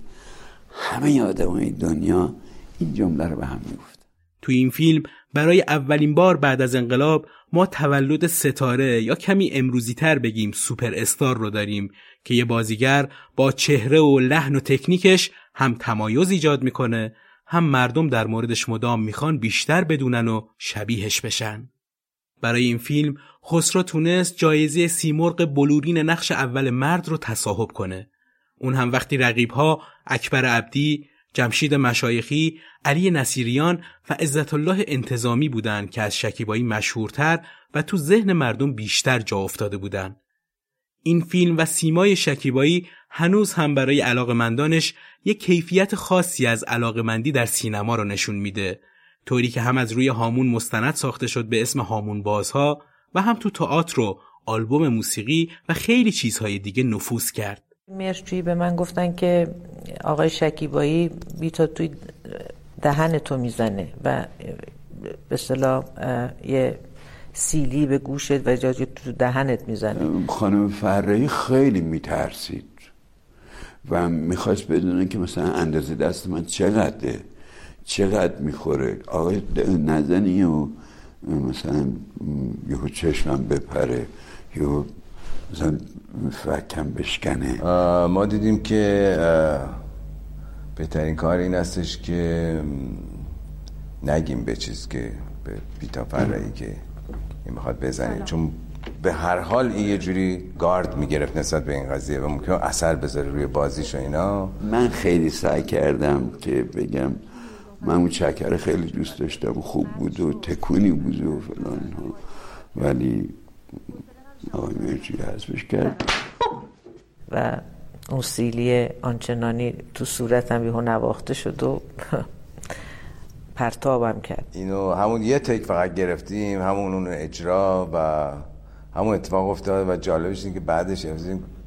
Speaker 3: همه آدم های دنیا این جمله رو به هم می‌گفت
Speaker 2: تو این فیلم برای اولین بار بعد از انقلاب ما تولد ستاره یا کمی امروزی تر بگیم سوپر استار رو داریم که یه بازیگر با چهره و لحن و تکنیکش هم تمایز ایجاد می‌کنه هم مردم در موردش مدام می‌خوان بیشتر بدونن و شبیهش بشن. برای این فیلم خسرو تونست جایزه سیمرغ بلورین نقش اول مرد رو تصاحب کنه. اون هم وقتی رقیبها اکبر عبدی، جمشید مشایخی، علی نصیریان و عزت الله انتظامی بودند که از شکیبایی مشهورتر و تو ذهن مردم بیشتر جا افتاده بودند. این فیلم و سیمای شکیبایی هنوز هم برای علاقمندانش یک کیفیت خاصی از علاقمندی در سینما رو نشون میده طوری که هم از روی هامون مستند ساخته شد به اسم هامون بازها و هم تو تئاتر و آلبوم موسیقی و خیلی چیزهای دیگه نفوذ کرد
Speaker 8: مرچی به من گفتن که آقای شکیبایی بیتا توی دهن تو می‌زنه و به اصطلاح یه سیلی به گوشت و جاجی تو دهنت می‌زنه.
Speaker 3: خانم فرهی خیلی میترسید و می‌خواست بدونه که مثلا اندازه دست من چقدره. چقدر می‌خوره؟ آقای نزنی و مثلا یهو چشمم بپره یهو مثلا فکم بشکنه.
Speaker 9: ما دیدیم که بهترین کار این استش که نگیم به چیز که به بیتا فرعی که این می‌خواد بزنیم چون به هر حال این یه جوری گارد می‌گرفت نسبت به این قضیه و ممکن اثر بذاره روی بازیش و اینا.
Speaker 3: من خیلی سعی کردم که بگم من اون چکر خیلی دوست داشتم خوب بود و تکونی بود و فلان ولی مرچی حذفش کرد.
Speaker 10: و اون سیلی آنچنانی تو صورتم یهو نواخته شد و پرتابم کرد.
Speaker 9: اینو همون یه تک فقط گرفتیم همون اون اجرا و همون اتفاق افتاد و جالبش اینه که بعدش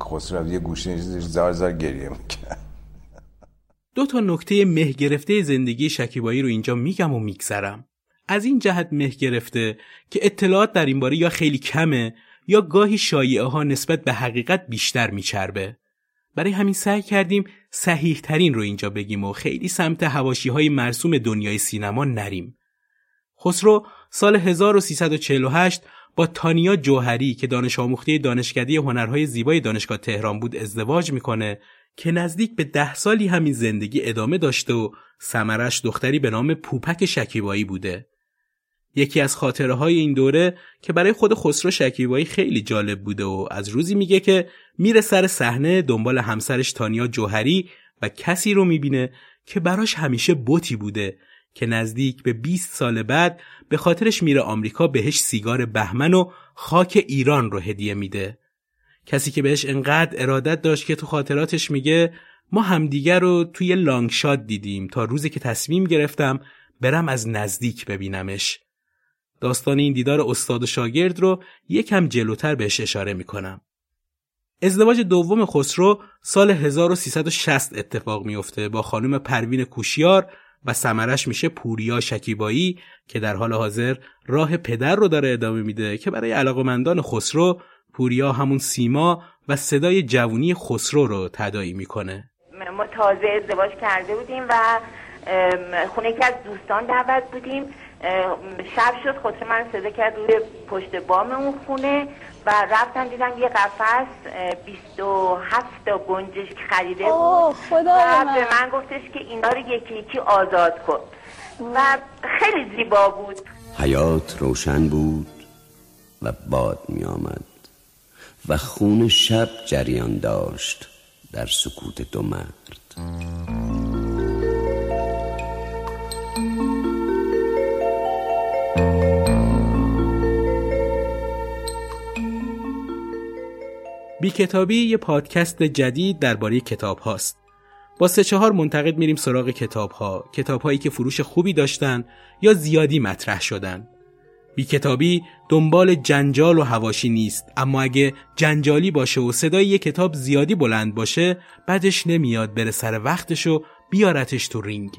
Speaker 9: خسرو یه گوشه نشستش زار زار گریه می‌کرد.
Speaker 2: دو تا نکته مه گرفته زندگی شکیبایی رو اینجا میگم و میگذرم. از این جهت مه گرفته که اطلاعات در این باره یا خیلی کمه یا گاهی شایعه ها نسبت به حقیقت بیشتر میچربه برای همین سعی کردیم صحیح ترین رو اینجا بگیم و خیلی سمت هواشی های مرسوم دنیای سینما نریم. خسرو سال 1348 با تانیا جوهری که دانش آموخته دانشکده هنرهای زیبای دانشگاه تهران بود ازدواج می‌کنه که نزدیک به ده سالی همین زندگی ادامه داشته و سمرش دختری به نام پوپک شکیبایی بوده. یکی از خاطره های این دوره که برای خود خسرو شکیبایی خیلی جالب بوده و از روزی میگه که میره سر صحنه دنبال همسرش تانیا جوهری و کسی رو می‌بینه که براش همیشه بوتی بوده که نزدیک به 20 سال بعد به خاطرش میره آمریکا بهش سیگار بهمن و خاک ایران رو هدیه میده. کسی که بهش انقدر ارادت داشت که تو خاطراتش میگه ما همدیگر رو توی لانگ شات دیدیم تا روزی که تصمیم گرفتم برم از نزدیک ببینمش. داستان این دیدار استاد و شاگرد رو یکم جلوتر بهش اشاره می‌کنم. ازدواج دوم خسرو سال 1360 اتفاق میفته با خانم پروین کوشیار و سمرش میشه پوریا شکیبایی که در حال حاضر راه پدر رو داره ادامه میده که برای علاقمندان خسرو پوریا همون سیما و صدای جوونی خسرو رو تدایی می‌کنه.
Speaker 11: ما تازه ازدواج کرده بودیم و خونه که از دوستان دعوت بودیم. شب شد خودش من صدا کرد روی پشت بام اون خونه و رفتم دیدم یه قفس 27 تا گنجش خریده بود. و به من گفتش که اینا رو یکی یکی آزاد کن. و خیلی زیبا بود.
Speaker 3: حیات روشن بود و باد می آمد و خون شب جریان داشت در سکوت دو مرد.
Speaker 2: بی کتابی یه پادکست جدید درباره کتاب هاست. با سه چهار منتقد میریم سراغ کتاب ها، کتاب هایی که فروش خوبی داشتن یا زیادی مطرح شدن. بی کتابی دنبال جنجال و هواشی نیست اما اگه جنجالی باشه و صدای یه کتاب زیادی بلند باشه بعدش نمیاد بره سر وقتش و بیارتش تو رینگ.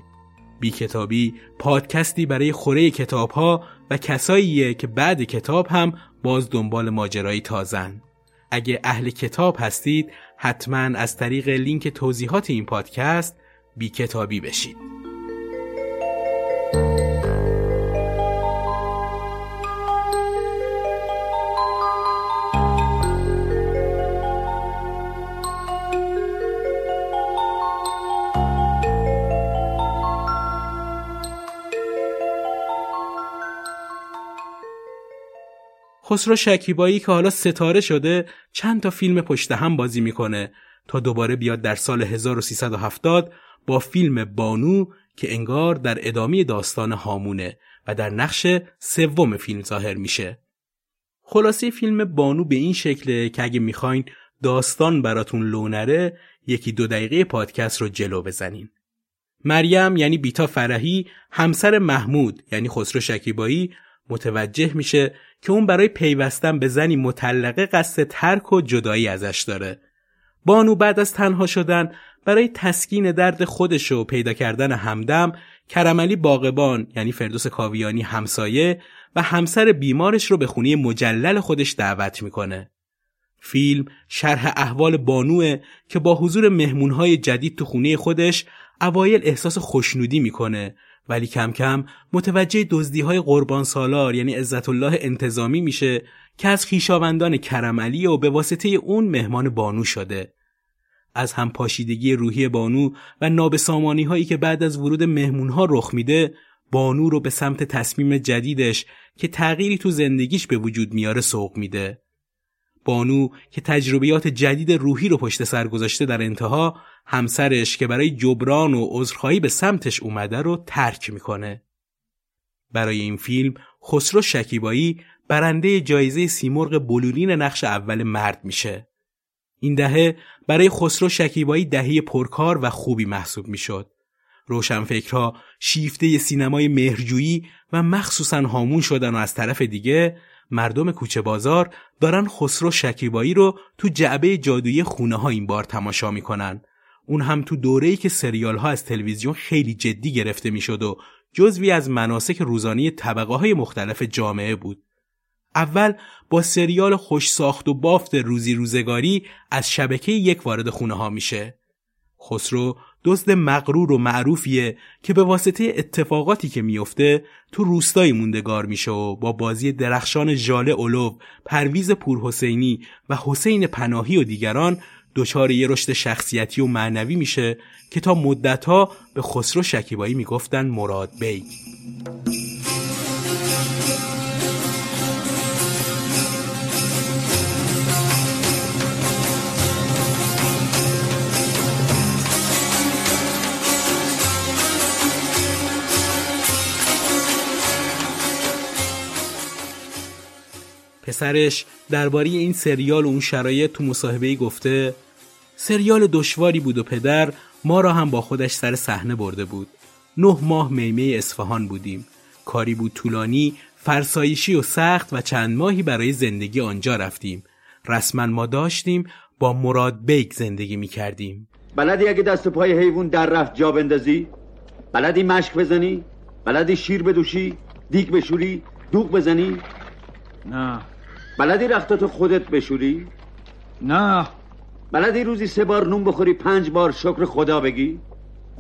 Speaker 2: بی کتابی پادکستی برای خوره کتاب ها و کساییه که بعد کتاب هم باز دنبال ماجرایی تازن. اگه اهل کتاب هستید حتما از طریق لینک توضیحات این پادکست بی کتابی بشید. خسرو شکیبایی که حالا ستاره شده چند تا فیلم پشت هم بازی می‌کنه تا دوباره بیاد در سال 1370 با فیلم بانو که انگار در ادامه داستان هامونه و در نقش سوم فیلم ظاهر میشه. خلاصه فیلم بانو به این شکله که اگه می‌خواین داستان براتون لونره یکی دو دقیقه پادکست رو جلو بزنین. مریم یعنی بیتا فرهی همسر محمود یعنی خسرو شکیبایی متوجه میشه که اون برای پیوستن به زنی مطلقه قصد ترک و جدایی ازش داره. بانو بعد از تنها شدن برای تسکین درد خودش و پیدا کردن همدم کرملی باغبان یعنی فردوس کاویانی همسایه و همسر بیمارش رو به خونه مجلل خودش دعوت می‌کنه. فیلم شرح احوال بانوه که با حضور مهمونهای جدید تو خونه خودش اوایل احساس خوشنودی می‌کنه ولی کم کم متوجه دزدی های قربان سالار یعنی عزت الله انتظامی میشه که از خیشاوندان کرملی و به واسطه اون مهمان بانو شده. از هم پاشیدگی روحی بانو و نابسامانی هایی که بعد از ورود مهمون ها رخ میده بانو رو به سمت تصمیم جدیدش که تغییری تو زندگیش به وجود میاره سوق میده. بانو که تجربیات جدید روحی رو پشت سر گذاشته در انتها همسرش که برای جبران و عذرخواهی به سمتش اومده رو ترک می‌کنه. برای این فیلم خسرو شکیبایی برنده جایزه سیمرغ بلورین نقش اول مرد میشه. این دهه برای خسرو شکیبایی دهی پرکار و خوبی محسوب می‌شد. روشنفکرها شیفته سینمای مهرجویی و مخصوصا هامون شدن و از طرف دیگه مردم کوچه بازار دارن خسرو شکیبایی رو تو جعبه جادویی خونه ها این بار تماشا می‌کنن. اون هم تو دوره‌ای که سریال ها از تلویزیون خیلی جدی گرفته می‌شد و جزوی از مناسک روزانه طبقه های مختلف جامعه بود. اول با سریال خوش ساخت و بافت روزی روزگاری از شبکه یک وارد خونه ها میشه. خسرو دزد مغرور و معروفیه که به واسطه اتفاقاتی که میفته تو روستایی موندگار میشه و با بازی درخشان ژاله اولو، پرویز پورحسینی و حسین پناهی و دیگران دچار یه رشد شخصیتی و معنوی میشه که تا مدتها به خسرو شکیبایی می‌گفتن مراد بی. پسرش درباره این سریال و اون شرایط تو مصاحبه گفته سریال دشواری بود و پدر ما را هم با خودش سر صحنه برده بود نه ماه میمه اصفهان بودیم کاری بود طولانی فرسایشی و سخت و چند ماهی برای زندگی آنجا رفتیم رسما ما داشتیم با مراد بیک زندگی می کردیم
Speaker 12: بلدی اگه دست پای حیوان در رفت جا بندازی؟ بلدی مشک بزنی؟ بلدی شیر بدوشی؟ دیگ بشوری؟ دوغ بزنی؟
Speaker 13: نه
Speaker 12: بلدی رختاتو خودت بشوری؟
Speaker 13: نه.
Speaker 12: بلدی روزی سه بار نون بخوری پنج بار شکر خدا بگی؟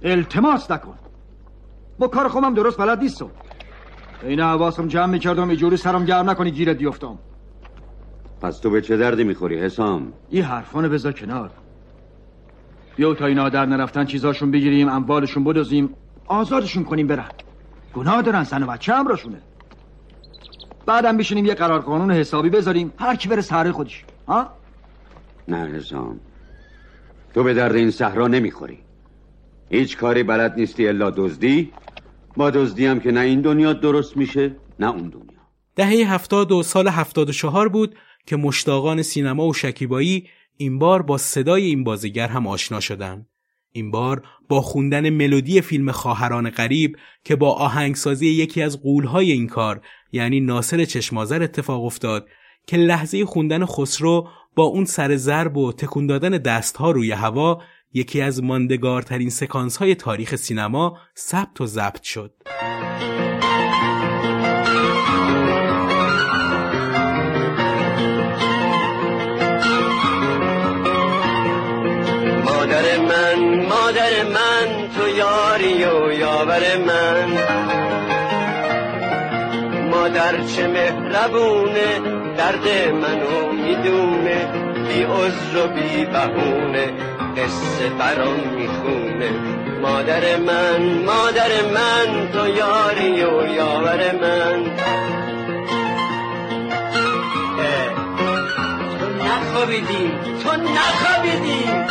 Speaker 13: التماس نکن. با کار خودم درست بلد نیستم. این حواسم جمع می‌کردم اینجوری سرم گرم نکنی گیرت بیفتم.
Speaker 12: پس تو به چه دردی می‌خوری حسام؟
Speaker 13: این حرفانو بذار کنار. بیا تا اینا در نرفتن چیزاشون بگیریم اموالشون بدوزیم آزادشون کنیم برن. گناه دارن زن و بچه همراشونه. بعدم بشینیم یه قرار قانون حسابی بذاریم. هر کی بره سر خودش. ها؟
Speaker 12: نه حسام. تو به درد این صحرا نمی‌خوری. هیچ کاری بلد نیستی الا دزدی. با دزدی هم که نه این دنیا درست میشه نه اون دنیا.
Speaker 2: دهه هفتاد و سال هفتاد و چهار بود که مشتاقان سینما و شکیبایی این بار با صدای این بازیگر هم آشنا شدن. این بار با خوندن ملودی فیلم خواهران غریب که با آهنگسازی یکی از قولهای این کار یعنی ناصر چشمازر اتفاق افتاد که لحظه خوندن خسرو با اون سر ضرب و تکون دادن دستها روی هوا یکی از ماندگارترین سکانس های تاریخ سینما ثبت و ضبط شد.
Speaker 14: یاور من. مادر چه مهربونه درد منو می‌دونه بی عذر و بی بهونه قصه برام می‌خونه. مادر من مادر من تو یاری و یاور من. تو نخوابیدی تو نخوابیدی.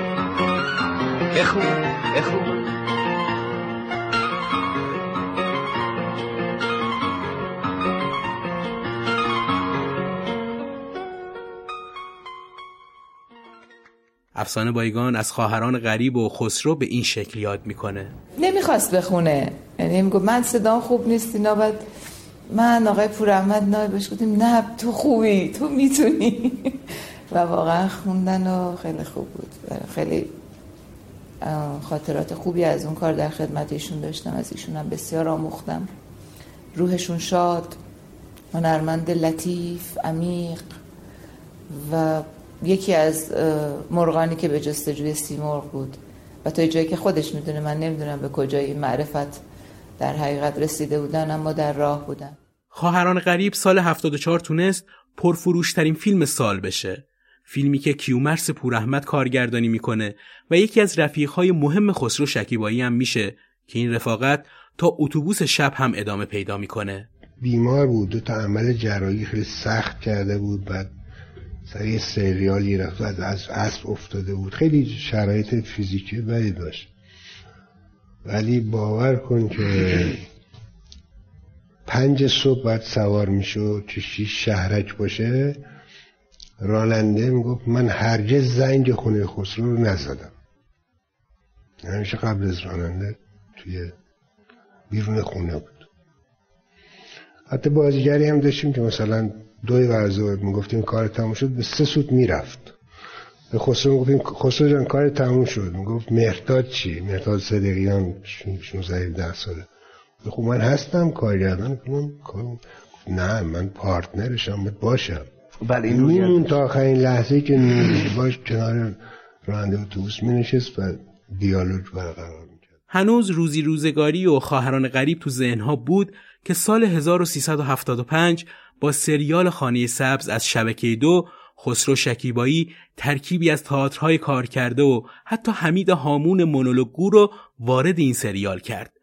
Speaker 14: بخون بخون.
Speaker 2: افسانه بایگان از خواهران غریب و خسرو به این شکل یاد می‌کنه.
Speaker 10: نمی‌خواست بخونه. یعنی می‌گفت من صدام خوب نیست اینا بعد من آقای پور احمد نای بهش گفتیم نه تو خوبی تو می‌تونی. و واقعا خوندن و خیلی خوب بود. خیلی خاطرات خوبی از اون کار در خدمت ایشون داشتم از ایشون هم بسیار آموختم. روحشون شاد هنرمند لطیف عمیق و یکی از مرغانی که به جستجوی سیمرغ بود. و تا جایی که خودش می‌دونه من نمی‌دونم به کجای معرفت در حقیقت رسیده بودن اما در راه بودن.
Speaker 2: خواهران غریب سال 74 تونست پرفروشترین فیلم سال بشه. فیلمی که کیومرس پوراحمد کارگردانی می‌کنه و یکی از رفیقهای مهم خسرو شکیبایی هم میشه که این رفاقت تا اتوبوس شب هم ادامه پیدا می‌کنه.
Speaker 15: بیمار بود دو تا عمل جراحی خیلی سخت کرده بود بعد سر یه سریالی رفت از از اسب افتاده بود. خیلی شرایط فیزیکی بدی داشت. ولی باور کن که پنج صبح باید سوار می‌شد که شیش شهرک باشه. راننده می‌گفت من هرگز زنگ خونه خسرو رو نزدم. همیشه قبل از راننده توی بیرون خونه بود. حتی بازیگری هم داشتیم که مثلا دوی ورزور می‌گفتیم کار تموم شد به سه سوت می‌رفت. به خسرو می‌گفتیم خسرو جان کار تموم شد. می‌گفت مهرداد چی؟ مهرداد صدقیان 16 ده ساله. خب من هستم کارگردان من نه من پارتنرشم باشم.
Speaker 16: بله این
Speaker 15: تا آخرین لحظه که باش کنار راننده اتوبوس می نشست و دیالوگ برقرار می‌کرد
Speaker 2: هنوز روزی روزگاری و خواهران غریب تو ذهنها بود که سال 1375 با سریال خانه سبز از شبکه دو خسرو شکیبایی ترکیبی از تئاترهای کار کرده و حتی حمید هامون مونولوگو رو وارد این سریال کرد.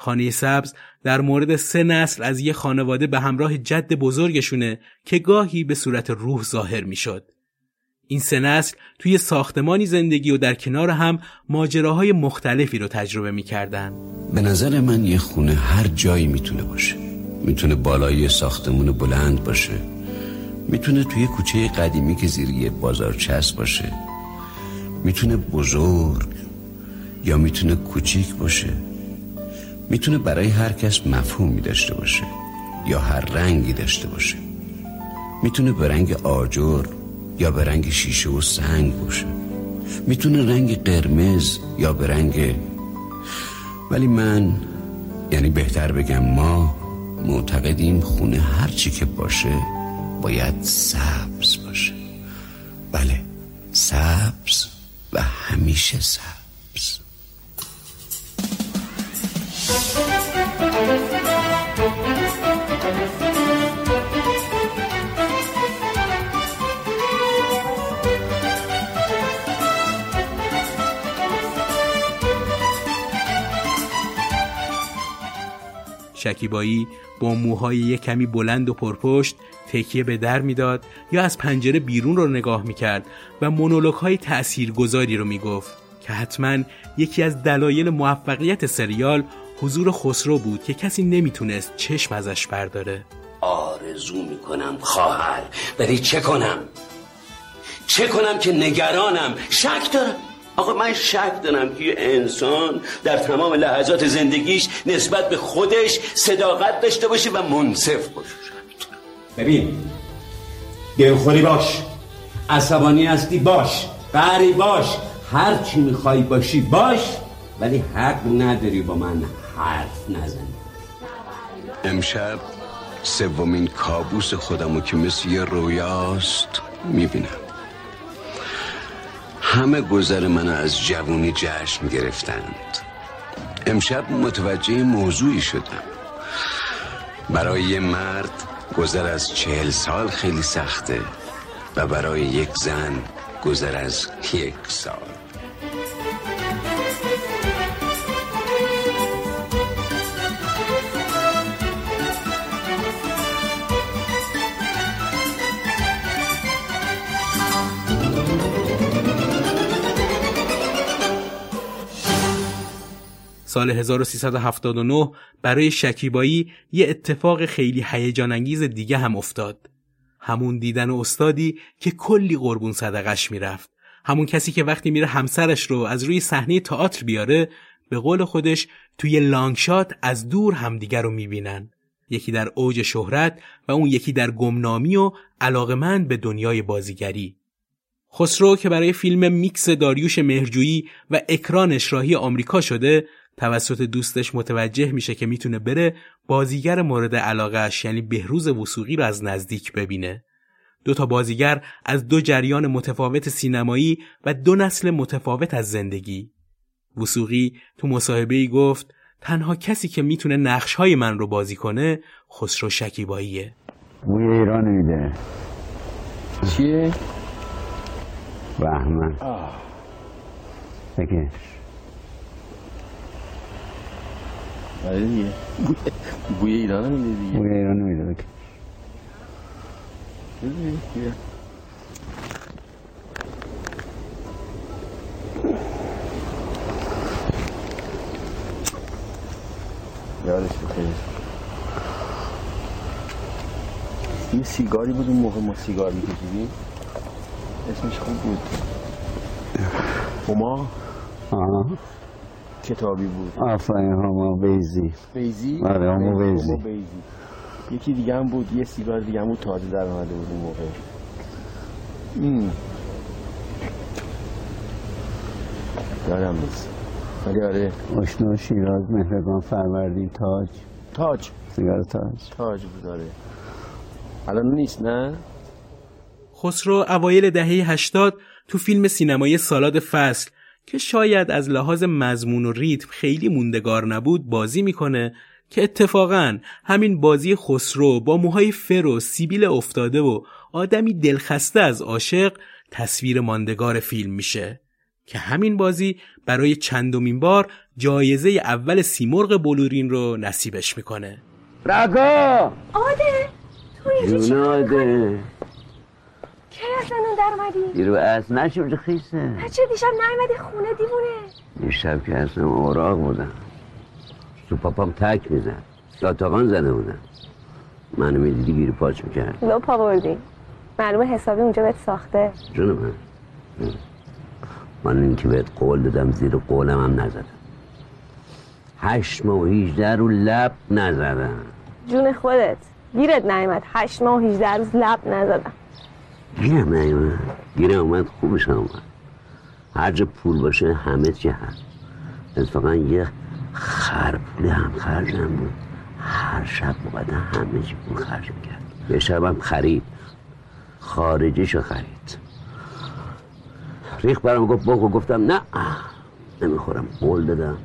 Speaker 2: خانه سبز در مورد سه نسل از یه خانواده به همراه جد بزرگشونه که گاهی به صورت روح ظاهر می‌شد. این سه نسل توی ساختمانی زندگی و در کنار هم ماجراهای مختلفی رو تجربه می‌کردن.
Speaker 3: به نظر من یه خونه هر جایی می‌تونه باشه. می‌تونه بالای ساختمون بلند باشه. می‌تونه توی کوچه قدیمی که زیر یه بازار چسب باشه. می‌تونه بزرگ یا می‌تونه کوچیک باشه. می‌تونه برای هر کس مفهومی داشته باشه یا هر رنگی داشته باشه. می‌تونه به رنگ آجر یا به رنگ شیشه و سنگ باشه. می‌تونه رنگ قرمز یا به رنگ ولی من یعنی بهتر بگم ما معتقدیم خونه هرچی که باشه باید سبز باشه. بله سبز و همیشه سبز.
Speaker 2: شکیبایی با موهای یک کمی بلند و پرپشت تکیه به در می‌داد یا از پنجره بیرون رو نگاه می‌کرد و مونولوگ های تأثیر گذاری رو می‌گفت که حتما یکی از دلایل موفقیت سریال حضور خسرو بود که کسی نمی‌تونست چشم ازش برداره.
Speaker 3: آرزو می‌کنم خواهر ولی چه کنم؟ چه کنم که نگرانم؟ شک دارم. آقا من شک دارم که انسان در تمام لحظات زندگیش نسبت به خودش صداقت داشته باشه و منصف باشه.
Speaker 12: ببین دلخوری باش عصبانی هستی باش قری باش هر چی می‌خوای باشی باش ولی حق نداری با من حرف نزنی.
Speaker 3: امشب سومین کابوس خودمو که مثل یه رویاست می‌بینم. همه گذر من از جوونی جشن گرفتند. امشب متوجه موضوعی شدم. برای یه مرد گذر از چهل سال خیلی سخته و برای یک زن گذر از یک سال.
Speaker 2: سال 1379 برای شکیبایی یه اتفاق خیلی هیجان انگیز دیگه هم افتاد. همون دیدن استادی که کلی قربون صدقش می‌رفت. همون کسی که وقتی میره همسرش رو از روی صحنه تئاتر بیاره به قول خودش توی لانگشات از دور همدیگر رو می‌بینن. یکی در اوج شهرت و اون یکی در گمنامی و علاقمند به دنیای بازیگری. خسرو که برای فیلم میکس داریوش مهرجویی و اکران اشراهی آمریکا شده توسط دوستش متوجه میشه که می‌تونه بره بازیگر مورد علاقهش یعنی بهروز وسوقی رو از نزدیک ببینه. دو تا بازیگر از دو جریان متفاوت سینمایی و دو نسل متفاوت از زندگی. وسوقی تو مصاحبه گفت تنها کسی که می‌تونه نقش های من رو بازی کنه خسرو شکیباییه.
Speaker 1: بوی ایران میده
Speaker 13: چیه؟
Speaker 17: بهمن بکش
Speaker 18: آره دیگه بوی ایران میده دیگه
Speaker 17: بوی ایران میده بکش
Speaker 18: یادش بخیر یه سیگاری بود اون موقع ما سیگار میکشیدیم اسمش خوب بود هما
Speaker 17: آه
Speaker 18: کتابی بود.
Speaker 17: آفرین هما بیزی.
Speaker 18: بیزی؟
Speaker 17: آره، هما بیزی.
Speaker 18: بیزی. یکی دیگه هم بود یه سیگار دیگه هم بود تازه در آمده بود اون موقع. ام. یادم نیست. ولی آره.
Speaker 17: اشنا شیراز مهرگان فروردین تاج.
Speaker 18: تاج.
Speaker 17: سیگار تاج.
Speaker 18: تاج بود آره. الان نیست نه؟
Speaker 2: خسرو اوایل دهه 80 تو فیلم سینمایی سالاد فصل که شاید از لحاظ مضمون و ریتم خیلی موندگار نبود بازی می‌کنه که اتفاقا همین بازی خسرو با موهای فر و سیبیل افتاده و آدمی دلخسته از عاشق تصویر ماندگار فیلم میشه. که همین بازی برای چندمین بار جایزه اول سیمرغ بلورین رو نصیبش می‌کنه.
Speaker 17: رگا
Speaker 19: آده! تو اینجا کی اصلا اون در اومدی؟
Speaker 17: دیرو از نشیم اونجا خیسته؟
Speaker 19: بچه دیشب نیومدی خونه دیوونه.
Speaker 17: دیشب که اصلا اوراق بودم. تو پاپام تک میزن لاتاقان زده بودن منو می‌دیدی گیری پاچ می‌کرد.
Speaker 19: لو پا بردی. معلومه حسابی اونجا بهت ساخته.
Speaker 17: جون من. من اینکه بهت قول دادم زیر قولم هم نزدم. هشت ماه و هیجده رو لب نزدم.
Speaker 19: جون خودت. گیرت نیومد. هشت ماه و هیجده روز لب نزدم.
Speaker 17: گیرم نیومد گیرم اومد خوبش اومد. هر جا پول باشه همه چی هست. اتفاقا یه خرپولی هم خرجم بود. هر شب باید همه چی پول خرج می‌کرد. یه شبم خرید. خارجیشو خرید. ریخ برام گفت بخور گفتم نه نمی‌خورم. قول دادم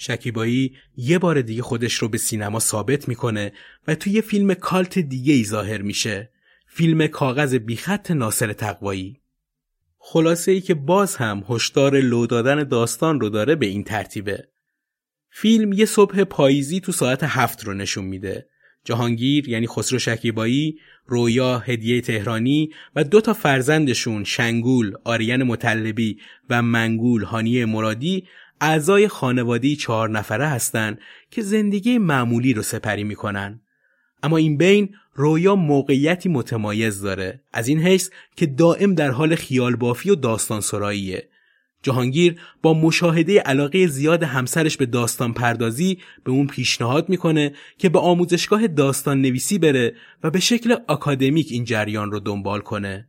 Speaker 2: شکیبایی یه بار دیگه خودش رو به سینما ثابت می‌کنه و توی یه فیلم کالت دیگه ای ظاهر میشه. فیلم کاغذ بیخط ناصر تقوایی. خلاصه ای که باز هم هشدار لو دادن داستان رو داره به این ترتیبه. فیلم یه صبح پاییزی تو ساعت هفت رو نشون میده. جهانگیر یعنی خسرو شکیبایی رویا هدیه تهرانی و دو تا فرزندشون شنگول آریان مطلبی و منگول هانیه مرادی اعضای خانوادی چهار نفره هستند که زندگی معمولی رو سپری می‌کنن. اما این بین رویا موقعیتی متمایز داره از این حیث که دائم در حال خیال بافی و داستان سراییه جهانگیر با مشاهده علاقه زیاد همسرش به داستان پردازی به اون پیشنهاد می‌کنه که به آموزشگاه داستان نویسی بره و به شکل اکادمیک این جریان رو دنبال کنه.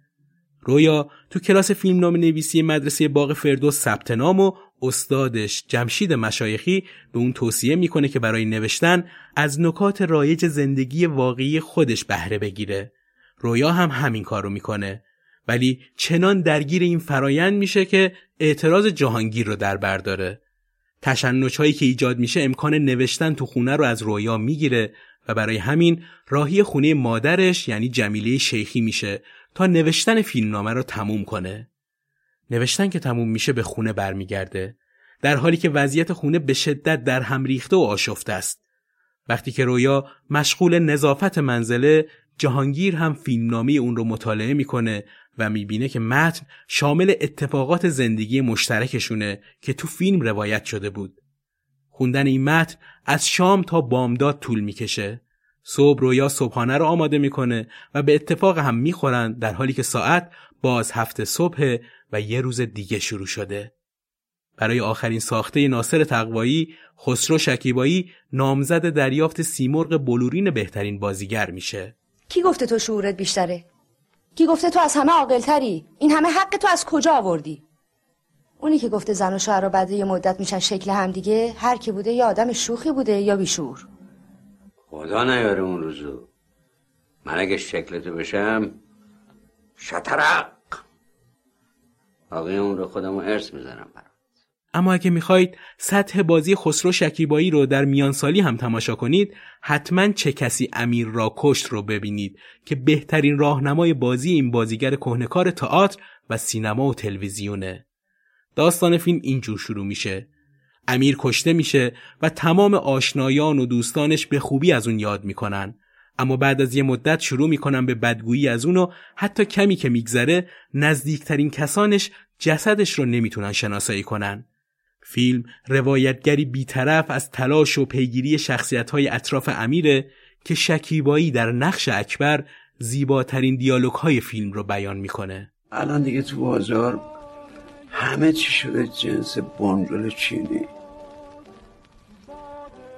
Speaker 2: رویا تو کلاس فیلمنامه نویسی مدرسه باغ فردوس ثبت نام و استادش جمشید مشایخی به اون توصیه می‌کنه که برای نوشتن از نکات رایج زندگی واقعی خودش بهره بگیره. رویا هم همین کار رو می‌کنه ولی چنان درگیر این فرایند میشه که اعتراض جهانگیر رو در بر داره. تشنج هایی که ایجاد میشه امکان نوشتن تو خونه رو از رویا می‌گیره و برای همین راهی خونه مادرش یعنی جمیله شیخی میشه تا نوشتن فیلمنامه رو تموم کنه. نوشتن که تموم میشه به خونه برمیگرده در حالی که وضعیت خونه به شدت در هم ریخته و آشفته است. وقتی که رویا مشغول نظافت منزله جهانگیر هم فیلمنامه اون رو مطالعه می‌کنه و می‌بینه که متن شامل اتفاقات زندگی مشترکشونه که تو فیلم روایت شده بود. خوندن این متن از شام تا بامداد طول می‌کشه. صبح رویا صبحانه رو آماده می‌کنه و به اتفاق هم می‌خورن در حالی که ساعت باز هفته صبح و یه روز دیگه شروع شده. برای آخرین ساخته ناصر تقوایی خسرو شکیبایی نامزد دریافت سیمرغ بلورین بهترین بازیگر میشه.
Speaker 16: کی گفته تو شعورت بیشتره؟ کی گفته تو از همه عاقلتری؟ این همه حق تو از کجا آوردی؟ اونی که گفته زن و شوهر بعد یه مدت میشن شکل هم دیگه هر کی بوده یا آدم شوخی بوده یا بیشور
Speaker 17: خدا نیاره اون روزو من اگه شکلتو بشم شطرق آقای اون رو خودمو ارث می‌زنم برات.
Speaker 2: اما اگه می‌خواید سطح بازی خسرو شکیبایی رو در میانسالی هم تماشا کنید حتما چه کسی امیر را کشت رو ببینید که بهترین راهنمای بازی این بازیگر کهنکار تئاتر و سینما و تلویزیونه. داستان فیلم اینجور شروع میشه. امیر کشته میشه و تمام آشنایان و دوستانش به خوبی از اون یاد می‌کنن. اما بعد از یه مدت شروع می‌کنن به بدگویی از اون حتی کمی که میگذره نزدیکترین کسانش جسدش رو نمی‌تونن شناسایی کنن. فیلم روایتگری بیطرف از تلاش و پیگیری شخصیت های اطراف امیره که شکیبایی در نقش اکبر زیباترین دیالوگ های فیلم رو بیان می‌کنه.
Speaker 3: الان دیگه تو بازار همه چی شده جنس بنجل چینی.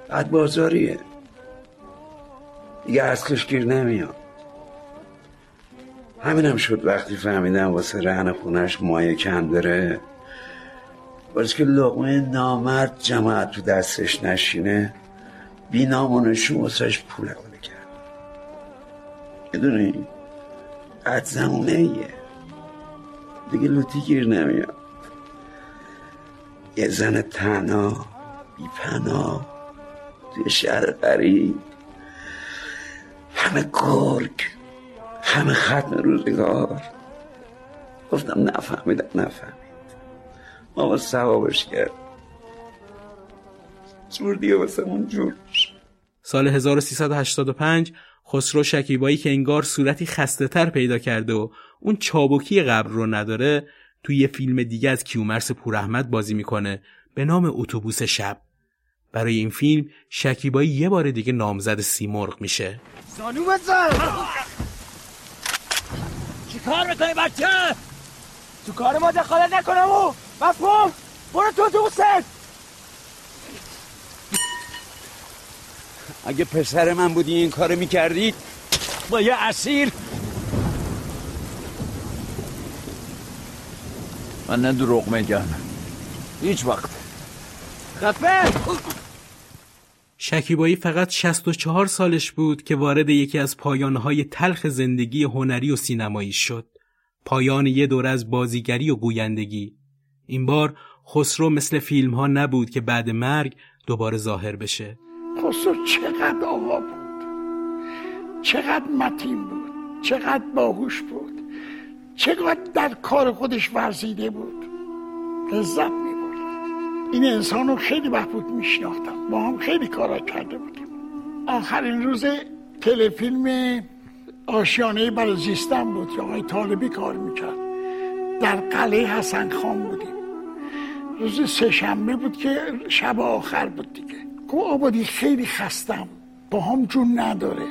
Speaker 3: بعد بازاریه. دیگه اصلش گیر نمیاد. همینم شد وقتی فهمیدم واسه رهن خونش مایه کم داره. باز که لقمه نامرد جماعت تو دستش نشینه بی نامونشون واسهش پول حواله کرد. می‌دونی؟ قد زمونه ایه دیگه لوتی گیر نمیاد. یه زن تنها بی پناه توی شهر قریب همه گرگ همه ختم روزگار. گفتم نفهمیدم نفهمید. ما سوابش کرد جور دیگه واسه اون جور
Speaker 2: سال 1385 خسرو شکیبایی که انگار صورتی خسته تر پیدا کرده و اون چابکی قبر رو نداره توی یه فیلم دیگه از کیومرس پوراحمد بازی می‌کنه به نام اتوبوس شب. برای این فیلم شکیبایی یه بار دیگه نامزد سیمرغ میشه.
Speaker 20: زانو بزن! چی کار می‌کنی بچه؟ تو کار ما دخالت نکنم و مفهوم! برو تو اتوبوست
Speaker 3: اگه پسر من بودی این کارو می‌کردید با یه اسیر!
Speaker 21: من نه دروغ میگم. هیچ وقت.
Speaker 20: خفه!
Speaker 2: شکیبایی فقط 64 سالش بود که وارد یکی از پایانهای تلخ زندگی هنری و سینمایی شد. پایان یه دور از بازیگری و گویندگی. این بار خسرو مثل فیلم ها نبود که بعد مرگ دوباره ظاهر بشه.
Speaker 22: خسرو چقدر آقا بود. چقدر متین بود. چقدر باهوش بود. چقدر در کار خودش ورزیده بود. لذت این انسان رو خیلی محبوب میشناختم. با هم خیلی کارا کرده بودیم. آخرین روز تلفیلم آشیانه برای زیستن بود که آقای طالبی کار می‌کرد. در قلعه حسن خان بودیم. روز سهشنبه بود که شب آخر بود دیگه. گو آبادی خیلی خستم. با هم جون نداره.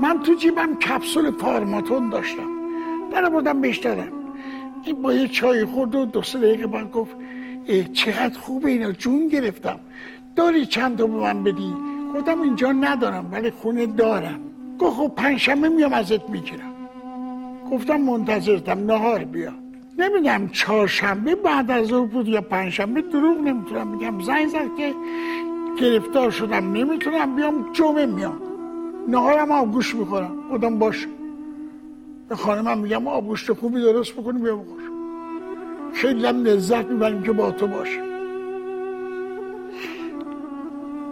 Speaker 22: من تو جیبم کپسول فارماتون داشتم. برای بودم بیشترم این با یه چای خورد و دو سه دقیقه بعد گفت چقدر خوبه اینا جون گرفتم. داری چند تا به من بدی؟ گفتم اینجا ندارم ولی خونه دارم. گفت خب پنجشنبه میام ازت می‌گیرم. گفتم منتظرتم نهار بیا. نمی‌دونم چهارشنبه بعد از اون بود یا پنجشنبه دروغ نمی‌تونم میگم زنگ زد که گرفتار شدم نمی‌تونم بیام جمعه میام. نهارم آبگوش می‌خورم. بودم باش. به خانمم میگم آبگوشت خوبی درست بکنی بیا بخور. خیلی هم لذت می‌بریم که با تو باشیم.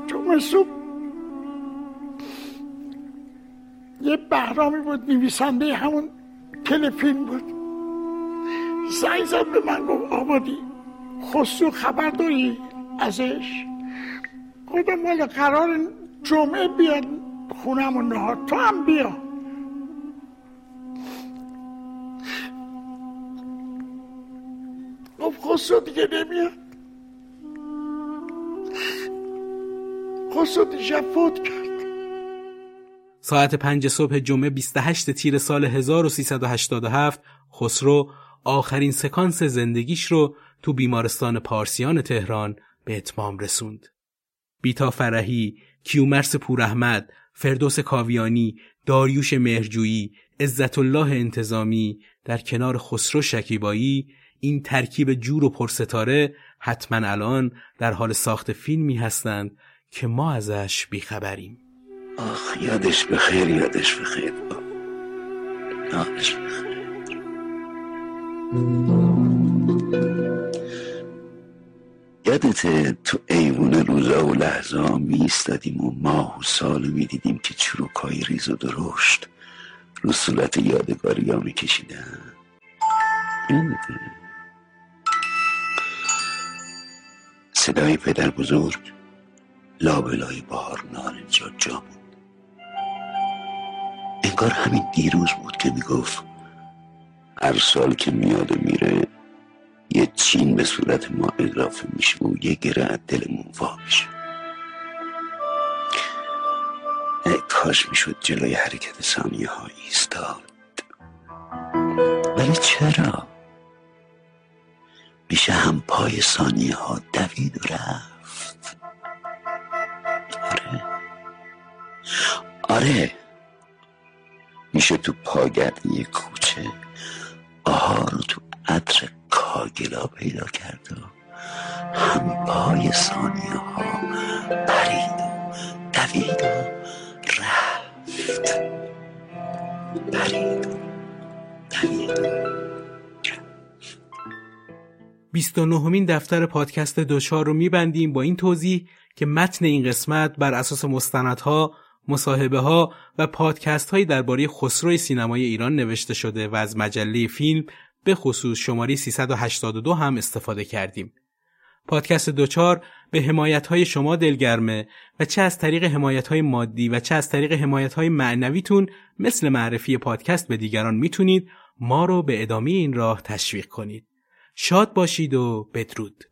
Speaker 22: جمعه صبح یه بهرامی بود نویسنده همون تلفیلم بود. زنگ زد به من گفت آبادی خسرو خبر داری ازش؟ گفتم ولی قرار جمعه بیاد خونم نهار تو هم بیا. گفت خسرو دیگه نمیاد خسرو دیشب فوت کرد
Speaker 2: ساعت پنج صبح جمعه 28 تیر سال 1387 خسرو آخرین سکانس زندگیش رو تو بیمارستان پارسیان تهران به اتمام رسوند. بیتا فرهی، کیومرس پوراحمد، فردوس کاویانی، داریوش مهرجویی، عزت الله انتظامی در کنار خسرو شکیبایی این ترکیب جور و پرستاره حتما الان در حال ساخت فیلمی هستند که ما ازش بیخبریم.
Speaker 3: آخ یادش بخیر یادش بخیر. یادش بخیر. یادته تو ایوون روزا و لحظه می ایستادیم و ماه و سال می دیدیم که چروکای ریز و درشت رو صورت یادگاری ها می کشیدن صدای پدر بزرگ لابلای بهار نارنجا جا بود. انگار همین دیروز بود که می‌گفت هر سال که میاد و میره یه چین به صورت ما اضافه میشه و یه گره از دلمون وا میشه. کاش می‌شد جلوی حرکت ثانیه ها ایستاد. ولی چرا؟ میشه هم پای ثانیه ها دوید و رفت. آره. آره. میشه تو پاگرد یه کوچه آها رو تو عطر کاگلا پیدا کرد و هم پای ثانیه ها پرید و دوید و رفت. پرید.
Speaker 2: 29مین دفتر پادکست دوچار رو میبندیم با این توضیح که متن این قسمت بر اساس مستندها، مصاحبه ها و پادکست هایی درباره خسروی سینمای ایران نوشته شده و از مجله فیلم به خصوص شماره 382 هم استفاده کردیم. پادکست دوچار به حمایت های شما دلگرمه و چه از طریق حمایت های مادی و چه از طریق حمایت های معنویتون مثل معرفی پادکست به دیگران می‌تونید ما رو به ادامه این راه تشویق کنید. شاد باشید و بدرود.